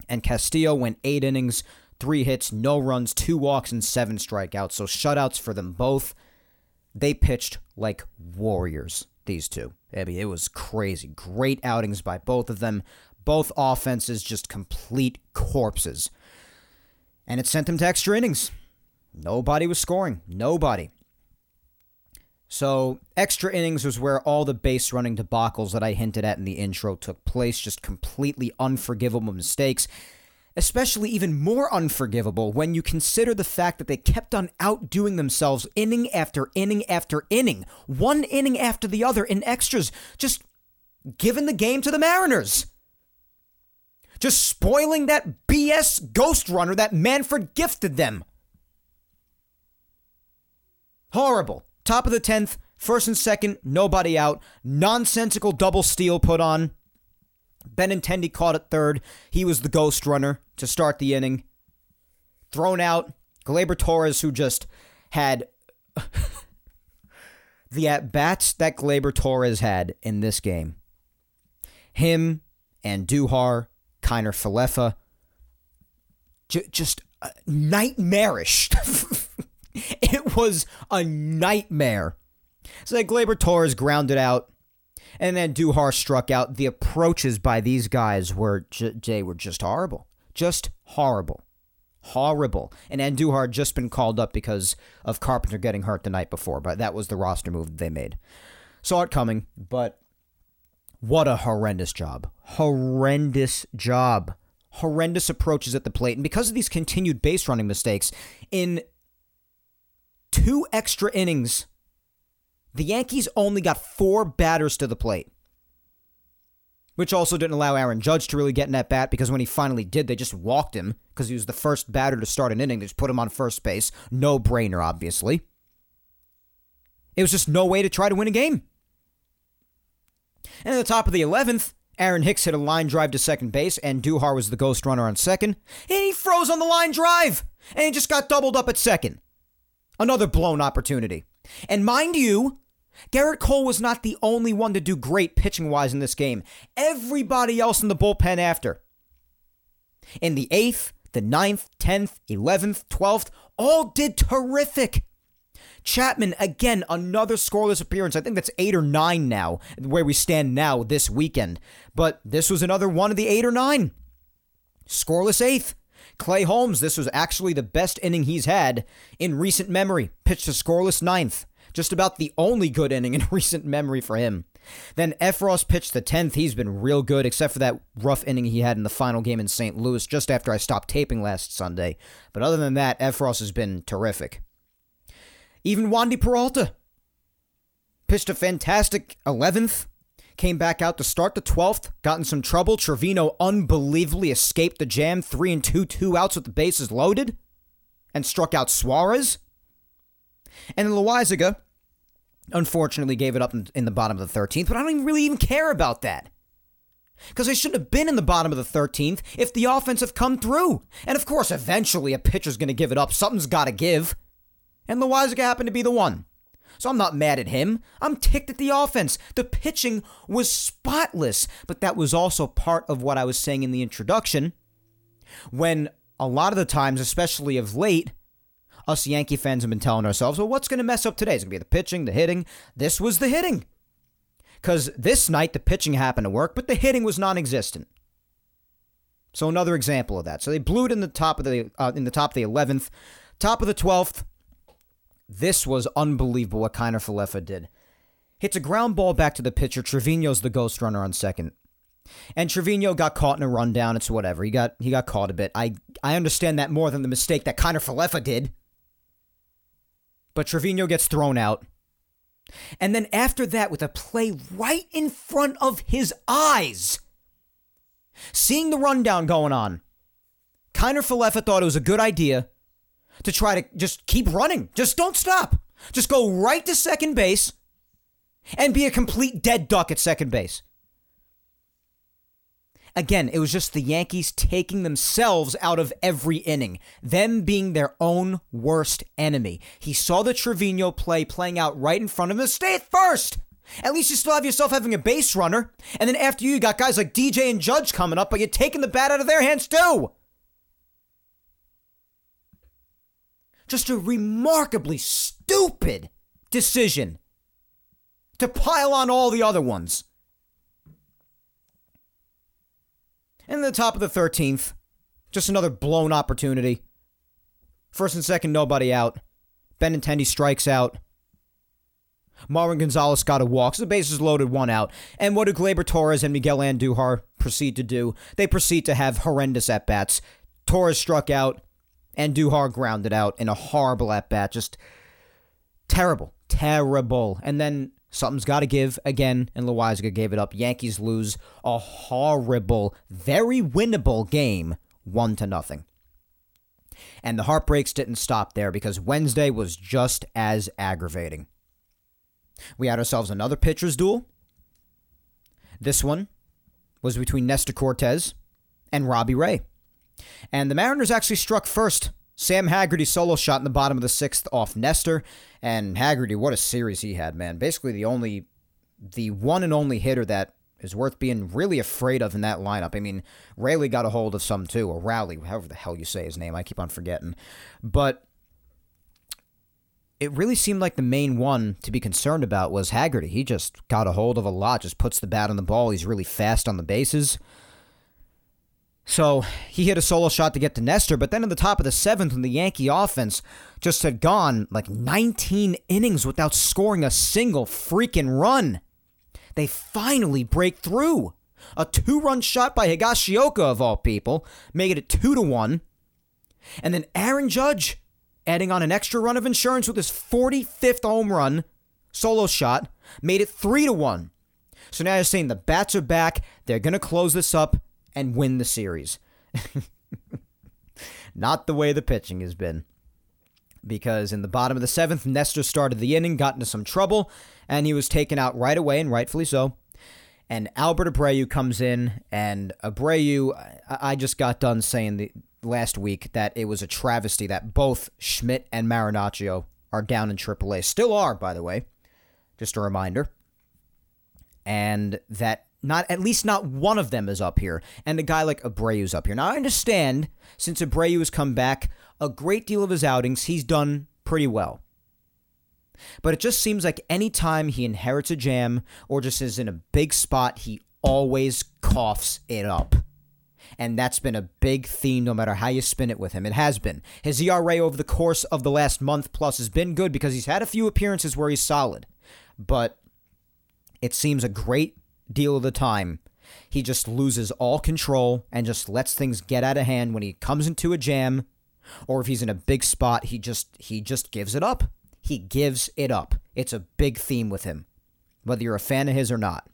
And Castillo went eight innings, three hits, no runs, two walks, and seven strikeouts. So shutouts for them both. They pitched like warriors these two. I mean, it was crazy. Great outings by both of them. Both offenses just complete corpses. And it sent them to extra innings. Nobody was scoring. Nobody. So, extra innings was where all the base running debacles that I hinted at in the intro took place. Just completely unforgivable mistakes. Especially even more unforgivable when you consider the fact that they kept on outdoing themselves inning after inning after inning, one inning after the other in extras, just giving the game to the Mariners. Just spoiling that BS ghost runner that Manfred gifted them. Horrible. Top of the 10th, first and second, nobody out. Nonsensical double steal put on. Benintendi caught at third. He was the ghost runner to start the inning. Thrown out. Gleyber Torres, who just had the at bats that Gleyber Torres had in this game. Him and Duhar, Kiner Falefa, j- just uh, nightmarish. it was a nightmare. So that Gleyber Torres grounded out, and then Duhar struck out. The approaches by these guys were they were just horrible, just horrible, horrible. And Andujar had just been called up because of Carpenter getting hurt the night before, but that was the roster move they made. Saw it coming, but what a horrendous job, horrendous job, horrendous approaches at the plate, and because of these continued base running mistakes in two extra innings the Yankees only got four batters to the plate, which also didn't allow Aaron Judge to really get in that bat because when he finally did, they just walked him because he was the first batter to start an inning. They just put him on first base. No brainer, obviously. It was just no way to try to win a game. And at the top of the 11th, Aaron Hicks hit a line drive to second base, and Duhar was the ghost runner on second. And he froze on the line drive, and he just got doubled up at second. Another blown opportunity. And mind you, Gerrit Cole was not the only one to do great pitching wise in this game. Everybody else in the bullpen after. In the 8th, the ninth, 10th, 11th, 12th, all did terrific. Chapman, again, another scoreless appearance. I think that's eight or nine now, where we stand now this weekend. But this was another one of the eight or nine. Scoreless eighth. Clay Holmes, this was actually the best inning he's had in recent memory. Pitched a scoreless ninth. Just about the only good inning in recent memory for him. Then Effross pitched the 10th. He's been real good, except for that rough inning he had in the final game in St. Louis just after I stopped taping last Sunday. But other than that, Effross has been terrific. Even Wandy Peralta pitched a fantastic 11th. Came back out to start the 12th, got in some trouble. Trevino unbelievably escaped the jam, 3 and 2, two outs with the bases loaded, and struck out Suarez. And Loaisiga unfortunately gave it up in, in the bottom of the 13th, but I don't even really even care about that. Because they shouldn't have been in the bottom of the 13th if the offense have come through. And of course, eventually a pitcher's going to give it up. Something's got to give. And Loaisiga happened to be the one. So I'm not mad at him. I'm ticked at the offense. The pitching was spotless. But that was also part of what I was saying in the introduction. When a lot of the times, especially of late, us Yankee fans have been telling ourselves, well, what's going to mess up today? It's going to be the pitching, the hitting. This was the hitting. Because this night, the pitching happened to work, but the hitting was non existent. So another example of that. So they blew it in the top of the uh, in the top of the 11th, top of the 12th. This was unbelievable what Kiner Falefa did. Hits a ground ball back to the pitcher. Trevino's the ghost runner on second. And Trevino got caught in a rundown. It's whatever. He got he got caught a bit. I I understand that more than the mistake that Kiner Falefa did but Trevino gets thrown out. And then after that, with a play right in front of his eyes, seeing the rundown going on, Kiner Falefa thought it was a good idea to try to just keep running. Just don't stop. Just go right to second base and be a complete dead duck at second base. Again, it was just the Yankees taking themselves out of every inning, them being their own worst enemy. He saw the Trevino play playing out right in front of him. Stay at first! At least you still have yourself having a base runner. And then after you, you got guys like DJ and Judge coming up, but you're taking the bat out of their hands too. Just a remarkably stupid decision to pile on all the other ones. And the top of the 13th, just another blown opportunity. First and second, nobody out. Benintendi strikes out. Marwin Gonzalez got a walk. So the bases loaded, one out. And what do Gleyber Torres and Miguel Andujar proceed to do? They proceed to have horrendous at bats. Torres struck out, and Duhar grounded out in a horrible at bat. Just terrible, terrible. And then something's got to give again, and Loaisiga gave it up. Yankees lose a horrible, very winnable game, one to nothing. And the heartbreaks didn't stop there because Wednesday was just as aggravating. We had ourselves another pitcher's duel. This one was between Nestor Cortes and Robbie Ray. And the Mariners actually struck first. Sam Haggerty solo shot in the bottom of the sixth off Nestor. And Haggerty, what a series he had, man. Basically the only the one and only hitter that is worth being really afraid of in that lineup. I mean, Rayleigh got a hold of some too, or Rowley, however the hell you say his name. I keep on forgetting. But it really seemed like the main one to be concerned about was Haggerty. He just got a hold of a lot, just puts the bat on the ball. He's really fast on the bases. So he hit a solo shot to get to Nestor, but then in the top of the seventh, when the Yankee offense just had gone like 19 innings without scoring a single freaking run, they finally break through. A two run shot by Higashioka, of all people, making it 2 to 1. And then Aaron Judge adding on an extra run of insurance with his 45th home run, solo shot, made it 3 to 1. So now you're saying the bats are back, they're going to close this up and win the series. Not the way the pitching has been. Because in the bottom of the seventh, Nestor started the inning, got into some trouble, and he was taken out right away, and rightfully so. And Albert Abreu comes in, and Abreu, I just got done saying the last week that it was a travesty that both Schmidt and Marinaccio are down in AAA. Still are, by the way. Just a reminder. And that not at least not one of them is up here, and a guy like Abreu's up here. Now I understand since Abreu has come back, a great deal of his outings he's done pretty well. But it just seems like anytime he inherits a jam or just is in a big spot, he always coughs it up. And that's been a big theme no matter how you spin it with him. It has been. His ERA over the course of the last month plus has been good because he's had a few appearances where he's solid. But it seems a great deal of the time he just loses all control and just lets things get out of hand when he comes into a jam or if he's in a big spot he just he just gives it up he gives it up it's a big theme with him whether you're a fan of his or not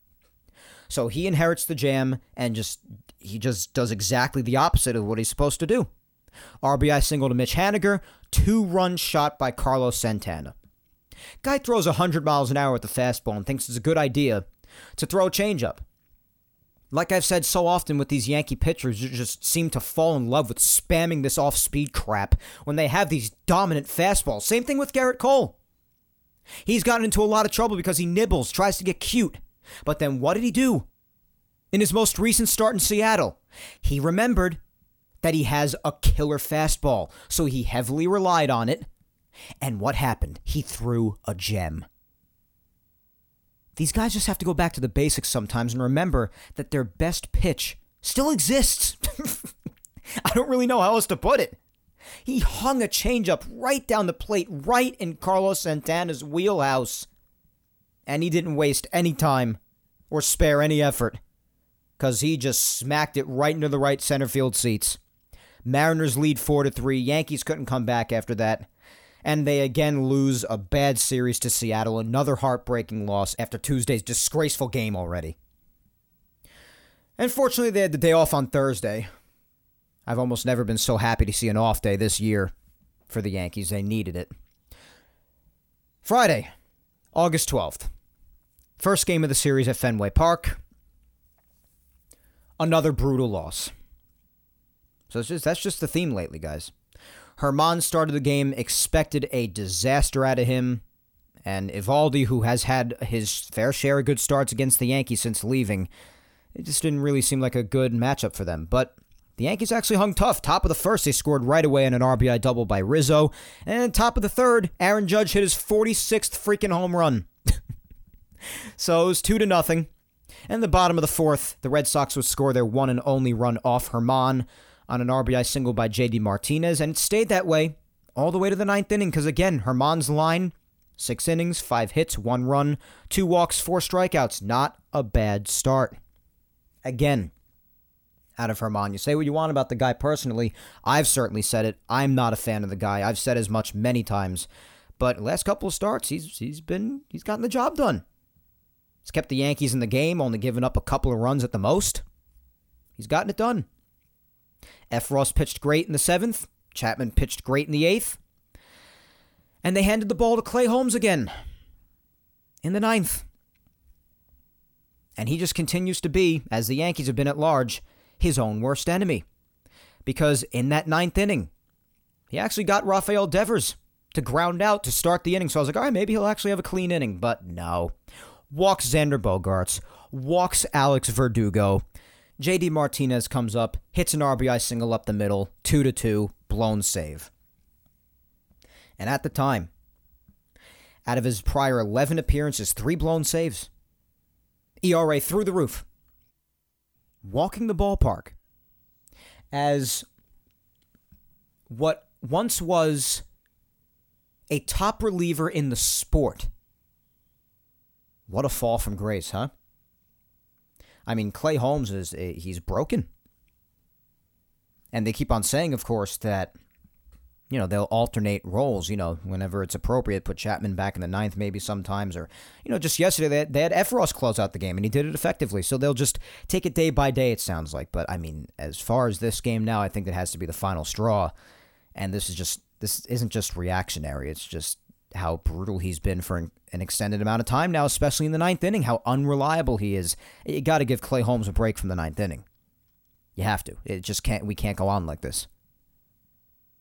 so he inherits the jam and just he just does exactly the opposite of what he's supposed to do. RBI single to Mitch Haniger, two run shot by Carlos Santana. Guy throws 100 miles an hour with the fastball and thinks it's a good idea to throw a changeup. Like I've said so often with these Yankee pitchers, you just seem to fall in love with spamming this off speed crap when they have these dominant fastballs. Same thing with Gerrit Cole. He's gotten into a lot of trouble because he nibbles, tries to get cute. But then what did he do? In his most recent start in Seattle, he remembered that he has a killer fastball, so he heavily relied on it. And what happened? He threw a gem. These guys just have to go back to the basics sometimes and remember that their best pitch still exists. I don't really know how else to put it. He hung a changeup right down the plate, right in Carlos Santana's wheelhouse. And he didn't waste any time or spare any effort because he just smacked it right into the right center field seats. Mariners lead 4 to 3. Yankees couldn't come back after that. And they again lose a bad series to Seattle, another heartbreaking loss after Tuesday's disgraceful game already. And fortunately, they had the day off on Thursday. I've almost never been so happy to see an off day this year for the Yankees. They needed it. Friday, August 12th. First game of the series at Fenway Park. Another brutal loss. So just, that's just the theme lately, guys. Germán started the game, expected a disaster out of him, and Eovaldi, who has had his fair share of good starts against the Yankees since leaving, it just didn't really seem like a good matchup for them. But the Yankees actually hung tough. Top of the first, they scored right away on an RBI double by Rizzo. And top of the third, Aaron Judge hit his 46th freaking home run. so it was two to nothing. And the bottom of the fourth, the Red Sox would score their one and only run off Germán on an RBI single by JD Martinez, and it stayed that way all the way to the ninth inning because, again, Germán's line six innings, five hits, one run, two walks, four strikeouts. Not a bad start. Again, out of Germán. You say what you want about the guy personally. I've certainly said it. I'm not a fan of the guy. I've said as much many times. But last couple of starts, he's he's been he's gotten the job done. He's kept the Yankees in the game, only giving up a couple of runs at the most. He's gotten it done. Effross pitched great in the seventh. Chapman pitched great in the eighth. And they handed the ball to Clay Holmes again in the ninth. And he just continues to be, as the Yankees have been at large, his own worst enemy. Because in that ninth inning, he actually got Rafael Devers to ground out to start the inning. So I was like, all right, maybe he'll actually have a clean inning. But no walks Xander Bogaerts, walks Alex Verdugo. JD Martinez comes up, hits an RBI single up the middle, 2 to 2, blown save. And at the time, out of his prior 11 appearances, 3 blown saves. ERA through the roof. Walking the ballpark as what once was a top reliever in the sport what a fall from grace, huh? I mean, Clay Holmes is eh, he's broken. And they keep on saying, of course, that you know they'll alternate roles. You know, whenever it's appropriate, put Chapman back in the ninth, maybe sometimes, or you know, just yesterday they had, they had Effross close out the game, and he did it effectively. So they'll just take it day by day. It sounds like, but I mean, as far as this game now, I think that has to be the final straw. And this is just this isn't just reactionary. It's just how brutal he's been for an, extended amount of time now, especially in the ninth inning, how unreliable he is. You got to give Clay Holmes a break from the ninth inning. You have to. It just can't. We can't go on like this.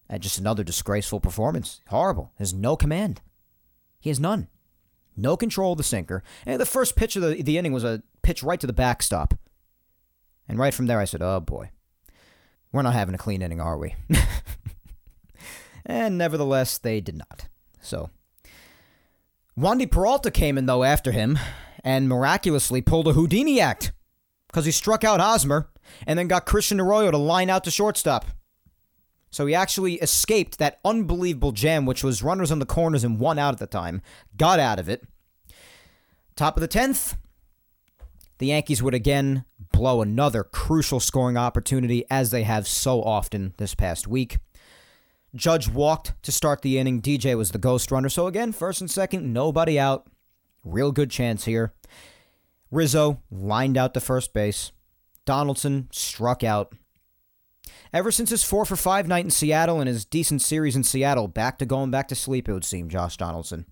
And just another disgraceful performance. Horrible. There's no command. He has none. No control of the sinker. And the first pitch of the, the inning was a pitch right to the backstop. And right from there, I said, "Oh boy, we're not having a clean inning, are we?" and nevertheless, they did not. So Wandy Peralta came in, though, after him and miraculously pulled a Houdini act because he struck out Hosmer and then got Christian Arroyo to line out to shortstop. So he actually escaped that unbelievable jam, which was runners on the corners and one out at the time. Got out of it. Top of the 10th, the Yankees would again blow another crucial scoring opportunity as they have so often this past week. Judge walked to start the inning. DJ was the ghost runner. So again, first and second, nobody out. Real good chance here. Rizzo lined out to first base. Donaldson struck out. Ever since his 4 for 5 night in Seattle and his decent series in Seattle, back to going back to sleep, it would seem, Josh Donaldson.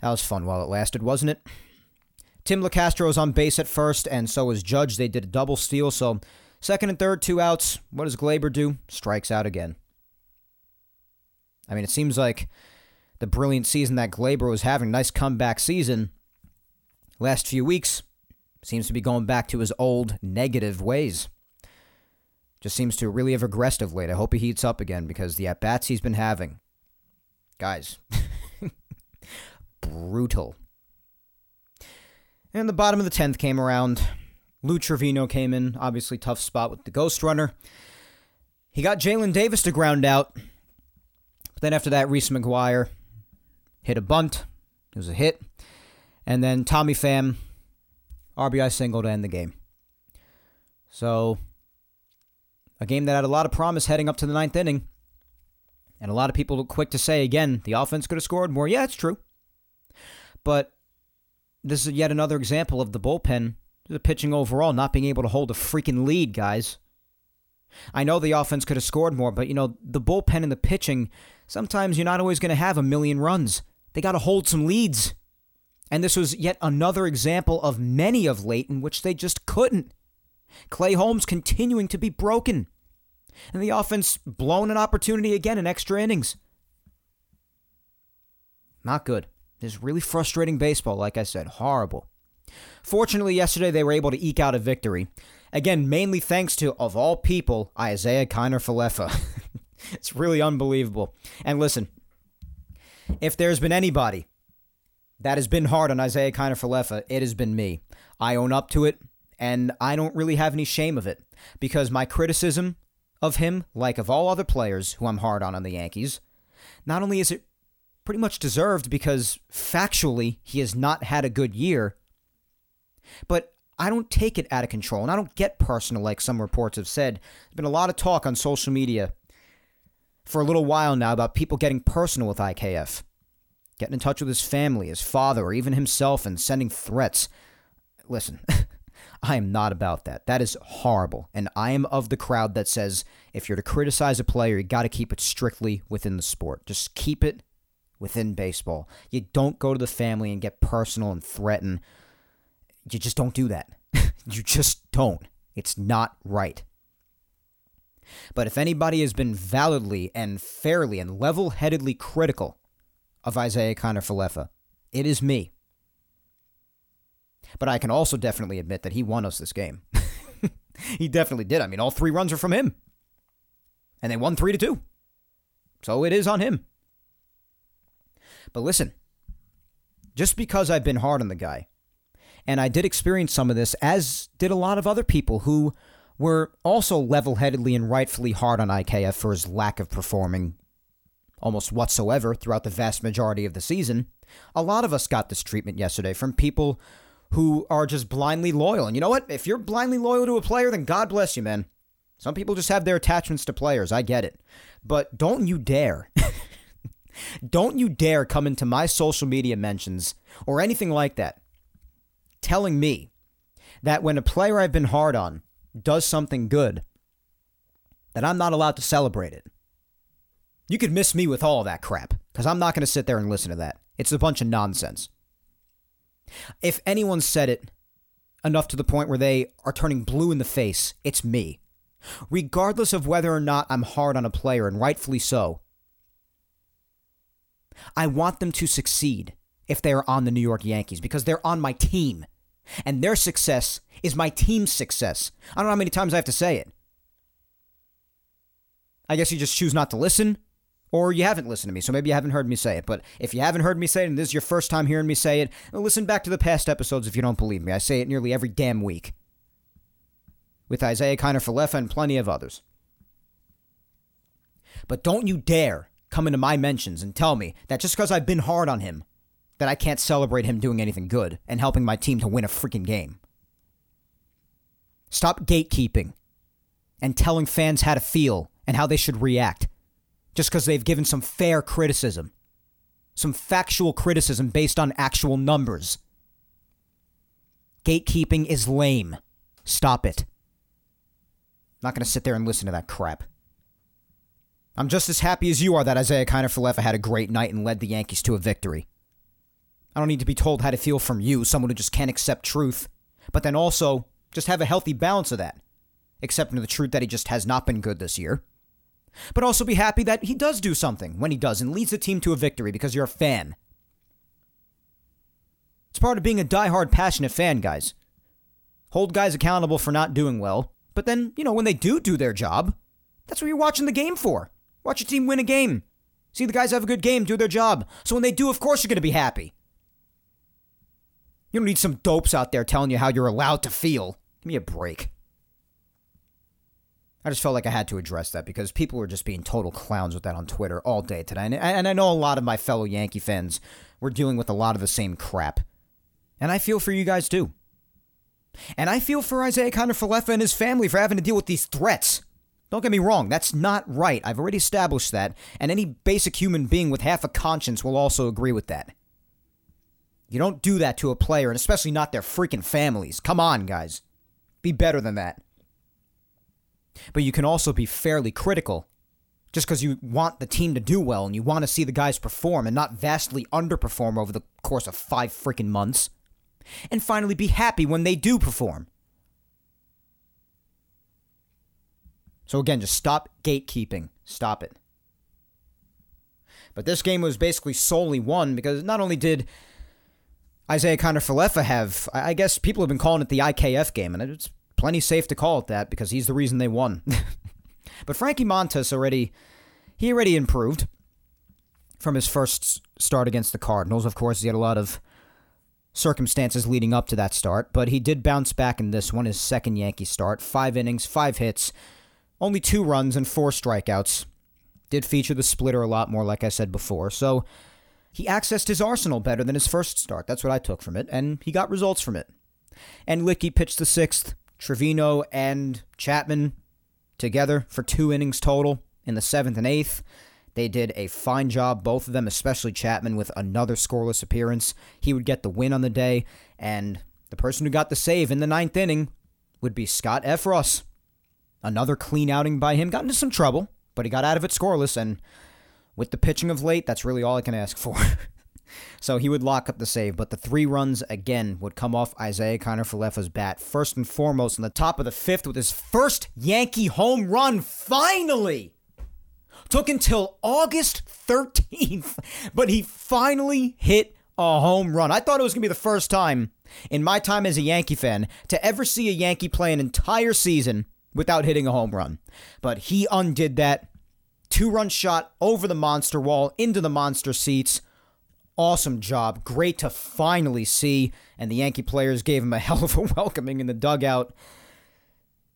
That was fun while it lasted, wasn't it? Tim Locastro was on base at first, and so is Judge. They did a double steal, so Second and third, two outs. What does Gleyber do? Strikes out again. I mean, it seems like the brilliant season that Gleyber was having, nice comeback season, last few weeks, seems to be going back to his old negative ways. Just seems to really have regressed of late. I hope he heats up again because the at bats he's been having, guys, brutal. And the bottom of the 10th came around. Lou Trivino came in, obviously tough spot with the Ghost Runner. He got Jaylin Davis to ground out. But then after that, Reese McGuire hit a bunt. It was a hit. And then Tommy Pham, RBI single to end the game. So, a game that had a lot of promise heading up to the ninth inning. And a lot of people quick to say, again, the offense could have scored more. Yeah, it's true. But this is yet another example of the bullpen the pitching overall not being able to hold a freaking lead, guys. I know the offense could have scored more, but you know, the bullpen and the pitching, sometimes you're not always going to have a million runs. They got to hold some leads. And this was yet another example of many of late in which they just couldn't. Clay Holmes continuing to be broken. And the offense blown an opportunity again in extra innings. Not good. This is really frustrating baseball, like I said. Horrible. Fortunately, yesterday they were able to eke out a victory. Again, mainly thanks to, of all people, Isiah Kiner Falefa. it's really unbelievable. And listen, if there's been anybody that has been hard on Isiah Kiner-Falefa, it has been me. I own up to it, and I don't really have any shame of it because my criticism of him, like of all other players who I'm hard on on the Yankees, not only is it pretty much deserved because factually he has not had a good year, but I don't take it out of control and I don't get personal like some reports have said. There's been a lot of talk on social media for a little while now about people getting personal with IKF, getting in touch with his family, his father, or even himself and sending threats. Listen, I am not about that. That is horrible. And I am of the crowd that says if you're to criticize a player, you got to keep it strictly within the sport. Just keep it within baseball. You don't go to the family and get personal and threaten. You just don't do that. you just don't. It's not right. But if anybody has been validly and fairly and level headedly critical of Isiah Kiner-Falefa, it is me. But I can also definitely admit that he won us this game. he definitely did. I mean, all three runs are from him. And they won 3 to 2. So it is on him. But listen, just because I've been hard on the guy, and I did experience some of this, as did a lot of other people who were also level headedly and rightfully hard on IKF for his lack of performing almost whatsoever throughout the vast majority of the season. A lot of us got this treatment yesterday from people who are just blindly loyal. And you know what? If you're blindly loyal to a player, then God bless you, man. Some people just have their attachments to players. I get it. But don't you dare. don't you dare come into my social media mentions or anything like that telling me that when a player I've been hard on does something good, that I'm not allowed to celebrate it. You could miss me with all that crap, because I'm not going to sit there and listen to that. It's a bunch of nonsense. If anyone said it enough to the point where they are turning blue in the face, it's me. Regardless of whether or not I'm hard on a player, and rightfully so, I want them to succeed if they are on the New York Yankees because they're on my team. And their success is my team's success. I don't know how many times I have to say it. I guess you just choose not to listen, or you haven't listened to me, so maybe you haven't heard me say it. But if you haven't heard me say it and this is your first time hearing me say it, listen back to the past episodes if you don't believe me. I say it nearly every damn week. With Isiah Kiner-Falefa and plenty of others. But don't you dare come into my mentions and tell me that just because I've been hard on him, that I can't celebrate him doing anything good and helping my team to win a freaking game. Stop gatekeeping and telling fans how to feel and how they should react just because they've given some fair criticism, some factual criticism based on actual numbers. Gatekeeping is lame. Stop it. I'm not going to sit there and listen to that crap. I'm just as happy as you are that Isiah Kiner-Falefa had a great night and led the Yankees to a victory. I don't need to be told how to feel from you, someone who just can't accept truth. But then also, just have a healthy balance of that. Accepting the truth that he just has not been good this year. But also be happy that he does do something when he does and leads the team to a victory because you're a fan. It's part of being a die-hard, passionate fan, guys. Hold guys accountable for not doing well, but then, you know, when they do do their job, that's what you're watching the game for. Watch your team win a game. See the guys have a good game, do their job. So when they do, of course you're going to be happy. You don't need some dopes out there telling you how you're allowed to feel. Give me a break. I just felt like I had to address that because people were just being total clowns with that on Twitter all day today. And, I know a lot of my fellow Yankee fans were dealing with a lot of the same crap. And I feel for you guys too. And I feel for Isiah Kiner-Falefa and his family for having to deal with these threats. Don't get me wrong, that's not right. I've already established that. And any basic human being with half a conscience will also agree with that. You don't do that to a player, and especially not their freaking families. Come on, guys. Be better than that. But you can also be fairly critical just because you want the team to do well and you want to see the guys perform and not vastly underperform over the course of five freaking months. And finally, be happy when they do perform. So, again, just stop gatekeeping. Stop it. But this game was basically solely won because not only did Isiah Kiner-Falefa have, I guess people have been calling it the IKF game, and it's plenty safe to call it that because he's the reason they won. but Frankie Montas already, he already improved from his first start against the Cardinals. Of course, he had a lot of circumstances leading up to that start, but he did bounce back in this one, his second Yankee start. Five innings, five hits, only two runs, and four strikeouts. Did feature the splitter a lot more, like I said before. So he accessed his arsenal better than his first start. That's what I took from it, and he got results from it. And Luetge pitched the sixth. Trevino and Chapman together for two innings total in the seventh and eighth. They did a fine job, both of them, especially Chapman, with another scoreless appearance. He would get the win on the day, and the person who got the save in the ninth inning would be Scott Effross. Another clean outing by him. Got into some trouble, but he got out of it scoreless, and with the pitching of late, that's really all I can ask for. so he would lock up the save, but the three runs again would come off Isiah Kiner-Falefa's bat. First and foremost, in the top of the fifth with his first Yankee home run, finally! Took until August 13th, but he finally hit a home run. I thought it was going to be the first time in my time as a Yankee fan to ever see a Yankee play an entire season without hitting a home run. But he undid that Two run shot over the monster wall into the monster seats. Awesome job. Great to finally see. And the Yankee players gave him a hell of a welcoming in the dugout.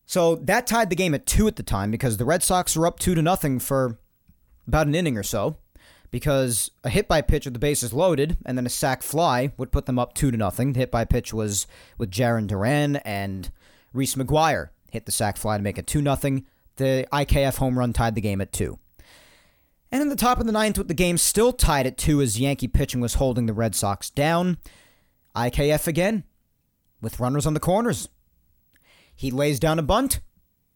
So that tied the game at two at the time because the Red Sox were up two to nothing for about an inning or so. Because a hit by pitch with the bases loaded and then a sac fly would put them up two to nothing. The hit by pitch was with Jarren Duran and Reese McGuire hit the sac fly to make it two nothing. The IKF home run tied the game at two. And in the top of the ninth, with the game still tied at two as Yankee pitching was holding the Red Sox down, IKF again, with runners on the corners. He lays down a bunt.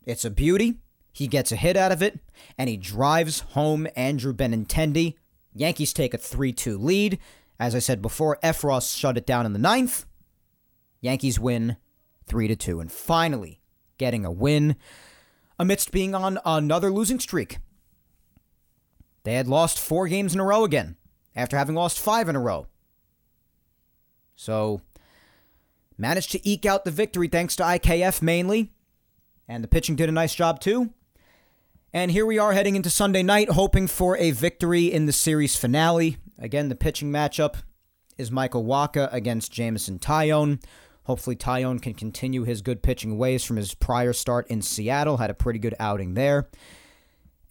It's a beauty. He gets a hit out of it, and he drives home Andrew Benintendi. Yankees take a 3 2 lead. As I said before, Effross shut it down in the ninth. Yankees win 3 2. And finally, getting a win amidst being on another losing streak. They had lost four games in a row again after having lost five in a row. So, managed to eke out the victory thanks to IKF mainly, and the pitching did a nice job too. And here we are heading into Sunday night, hoping for a victory in the series finale. Again, the pitching matchup is Michael Wacha against Jameson Taillon. Hopefully, Taillon can continue his good pitching ways from his prior start in Seattle. Had a pretty good outing there.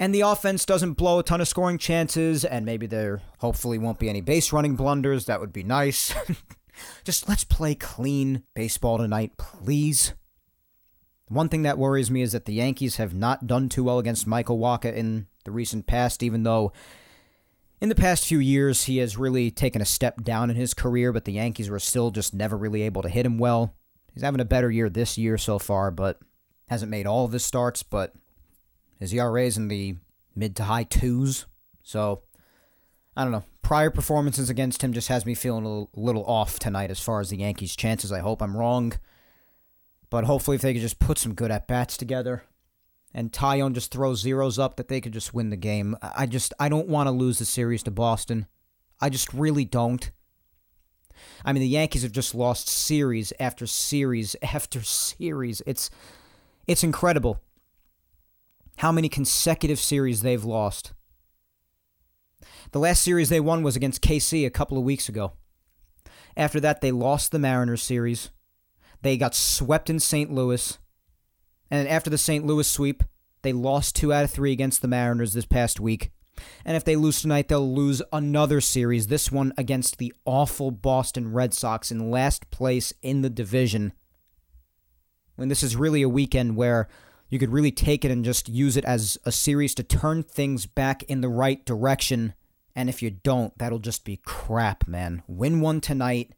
And the offense doesn't blow a ton of scoring chances, and maybe there hopefully won't be any base running blunders. That would be nice. Just let's play clean baseball tonight, please. One thing that worries me is that the Yankees have not done too well against Michael Wacha in the recent past, even though in the past few years, he has really taken a step down in his career, but the Yankees were still just never really able to hit him well. He's having a better year this year so far, but hasn't made all of his starts, but his ERA is in the mid to high twos. So, I don't know. Prior performances against him just has me feeling a little off tonight as far as the Yankees' chances. I hope I'm wrong. But hopefully, if they could just put some good at bats together, and Taillon just throws zeros up that they could just win the game. I just I don't want to lose the series to Boston. I just really don't. I mean, the Yankees have just lost series after series after series. It's it's incredible how many consecutive series they've lost. The last series they won was against KC a couple of weeks ago. After that, they lost the Mariners series. They got swept in St. Louis. And after the St. Louis sweep, they lost two out of three against the Mariners this past week. And if they lose tonight, they'll lose another series, this one against the awful Boston Red Sox in last place in the division. When this is really a weekend where you could really take it and just use it as a series to turn things back in the right direction. And if you don't, that'll just be crap, man. Win one tonight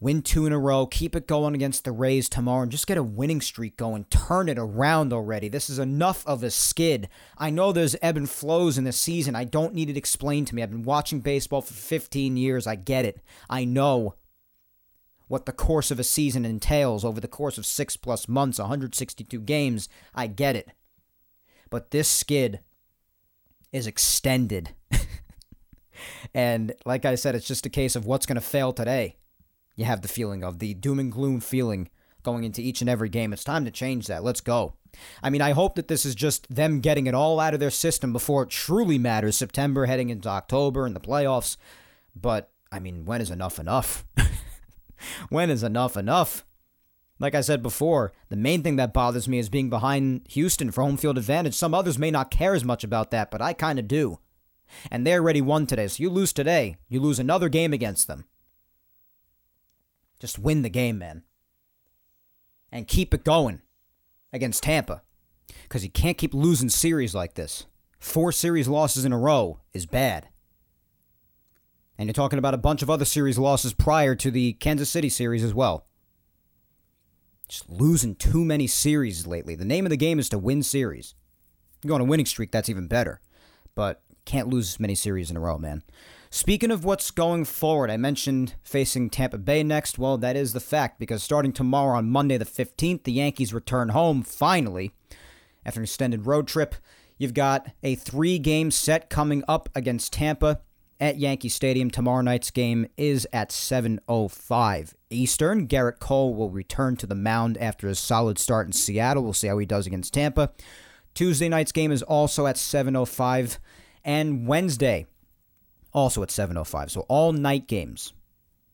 win two in a row, keep it going against the Rays tomorrow, and just get a winning streak going. Turn it around already. This is enough of a skid. I know there's ebb and flows in the season. I don't need it explained to me. I've been watching baseball for 15 years. I get it. I know what the course of a season entails over the course of six plus months, 162 games. I get it. But this skid is extended. and like I said, it's just a case of what's going to fail today you have the feeling of the doom and gloom feeling going into each and every game. It's time to change that. Let's go. I mean, I hope that this is just them getting it all out of their system before it truly matters. September heading into October and the playoffs. But, I mean, when is enough enough? when is enough enough? Like I said before, the main thing that bothers me is being behind Houston for home field advantage. Some others may not care as much about that, but I kind of do. And they already won today, so you lose today, you lose another game against them. Just win the game, man. And keep it going against Tampa. Because you can't keep losing series like this. Four series losses in a row is bad. And you're talking about a bunch of other series losses prior to the Kansas City series as well. Just losing too many series lately. The name of the game is to win series. You go on a winning streak, that's even better. But can't lose as many series in a row, man. Speaking of what's going forward, I mentioned facing Tampa Bay next. Well, that is the fact because starting tomorrow on Monday the 15th, the Yankees return home finally after an extended road trip. You've got a three game set coming up against Tampa at Yankee Stadium. Tomorrow night's game is at 7:05 Eastern. Gerrit Cole will return to the mound after his solid start in Seattle. We'll see how he does against Tampa. Tuesday night's game is also at 7:05 and Wednesday also at 7:05. So all night games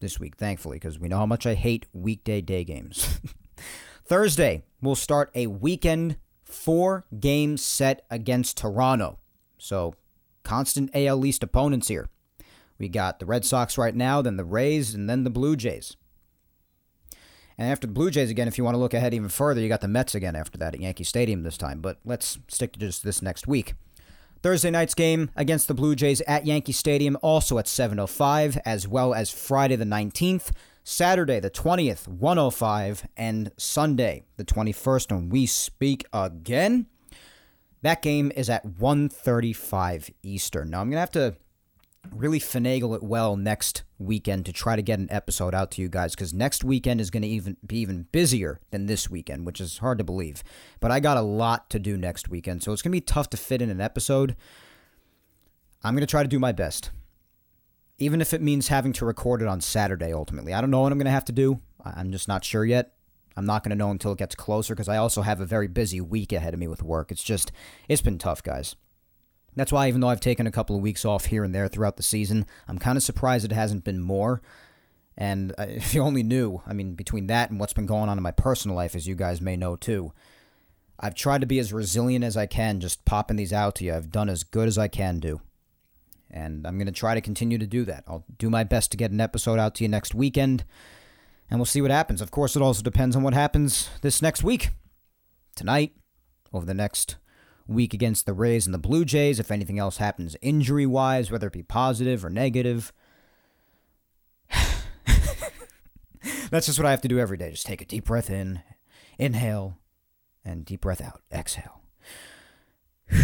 this week, thankfully, because we know how much I hate weekday day games. Thursday, we'll start a weekend four game set against Toronto. So constant AL East opponents here. We got the Red Sox right now, then the Rays, and then the Blue Jays. And after the Blue Jays again, if you want to look ahead even further, you got the Mets again after that at Yankee Stadium this time. But let's stick to just this next week. Thursday night's game against the Blue Jays at Yankee Stadium, also at 7:05, as well as Friday the 19th, Saturday the 20th, 105, and Sunday the 21st. When we speak again, that game is at 1:35 Eastern. Now I'm gonna have to really finagle it well next weekend to try to get an episode out to you guys because next weekend is going to even be even busier than this weekend, which is hard to believe. But I got a lot to do next weekend, so it's going to be tough to fit in an episode. I'm going to try to do my best. Even if it means having to record it on Saturday ultimately. I don't know what I'm going to have to do. I'm just not sure yet. I'm not going to know until it gets closer because I also have a very busy week ahead of me with work. It's just, it's been tough, guys. That's why, even though I've taken a couple of weeks off here and there throughout the season, I'm kind of surprised it hasn't been more. And uh, if you only knew, I mean, between that and what's been going on in my personal life, as you guys may know too, I've tried to be as resilient as I can, just popping these out to you. I've done as good as I can do. And I'm going to try to continue to do that. I'll do my best to get an episode out to you next weekend, and we'll see what happens. Of course, it also depends on what happens this next week. Tonight, over the next week against the Rays and the Blue Jays. If anything else happens injury wise, whether it be positive or negative. That's just what I have to do every day. Just take a deep breath in, inhale, and deep breath out, exhale.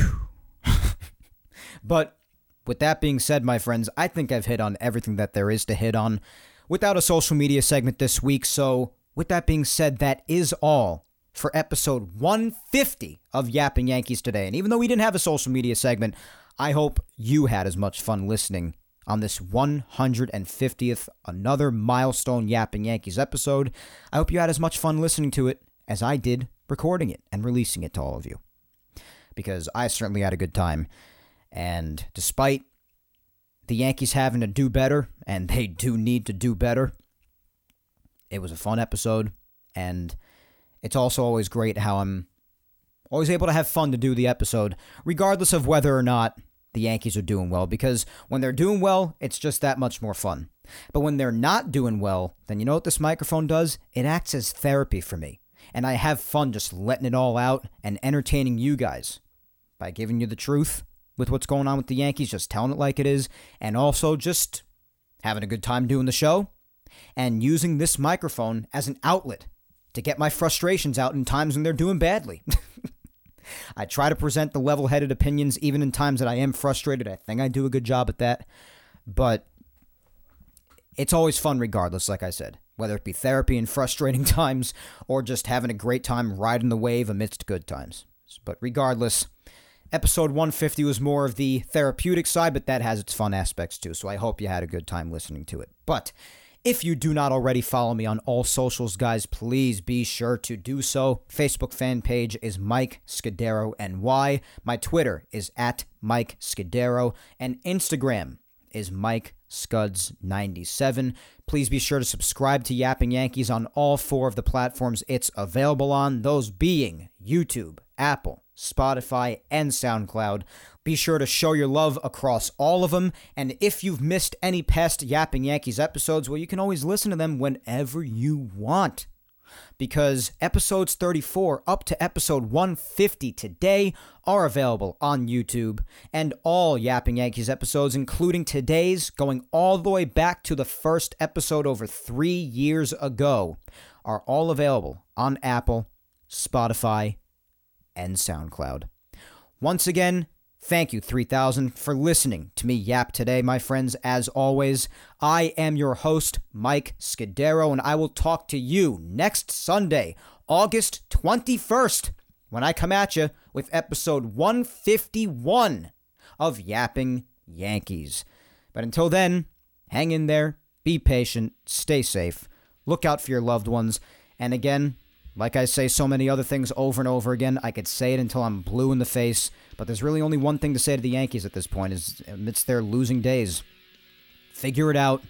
but with that being said, my friends, I think I've hit on everything that there is to hit on without a social media segment this week. So, with that being said, that is all for episode 150 of Yapping Yankees today. And even though we didn't have a social media segment, I hope you had as much fun listening on this 150th, another milestone Yapping Yankees episode. I hope you had as much fun listening to it as I did recording it and releasing it to all of you. Because I certainly had a good time. And despite the Yankees having to do better, and they do need to do better, it was a fun episode. And it's also always great how I'm always able to have fun to do the episode, regardless of whether or not the Yankees are doing well, because when they're doing well, it's just that much more fun. But when they're not doing well, then you know what this microphone does? It acts as therapy for me. And I have fun just letting it all out and entertaining you guys by giving you the truth with what's going on with the Yankees, just telling it like it is, and also just having a good time doing the show and using this microphone as an outlet to get my frustrations out in times when they're doing badly. I try to present the level headed opinions even in times that I am frustrated. I think I do a good job at that. But it's always fun regardless, like I said, whether it be therapy in frustrating times or just having a great time riding the wave amidst good times. But regardless, episode 150 was more of the therapeutic side, but that has its fun aspects too. So I hope you had a good time listening to it. But if you do not already follow me on all socials, guys, please be sure to do so. Facebook fan page is Mike Scudero NY. My Twitter is at Mike Scudero. And Instagram, is Mike Scuds97. Please be sure to subscribe to Yapping Yankees on all four of the platforms it's available on, those being YouTube, Apple, Spotify, and SoundCloud. Be sure to show your love across all of them. And if you've missed any past Yapping Yankees episodes, well, you can always listen to them whenever you want. Because episodes 34 up to episode 150 today are available on YouTube, and all Yapping Yankees episodes, including today's, going all the way back to the first episode over three years ago, are all available on Apple, Spotify, and SoundCloud. Once again, Thank you, 3000, for listening to me yap today, my friends. As always, I am your host, Mike Scudero, and I will talk to you next Sunday, August 21st, when I come at you with episode 151 of Yapping Yankees. But until then, hang in there, be patient, stay safe, look out for your loved ones, and again, like I say so many other things over and over again, I could say it until I'm blue in the face, but there's really only one thing to say to the Yankees at this point is amidst their losing days. Figure it out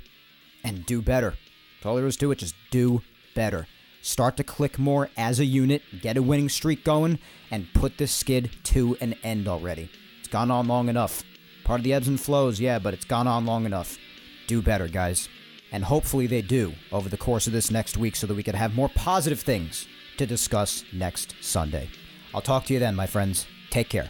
and do better. That's all there is to it, just do better. Start to click more as a unit, get a winning streak going, and put this skid to an end already. It's gone on long enough. Part of the ebbs and flows, yeah, but it's gone on long enough. Do better, guys. And hopefully they do over the course of this next week so that we can have more positive things to discuss next Sunday. I'll talk to you then, my friends. Take care.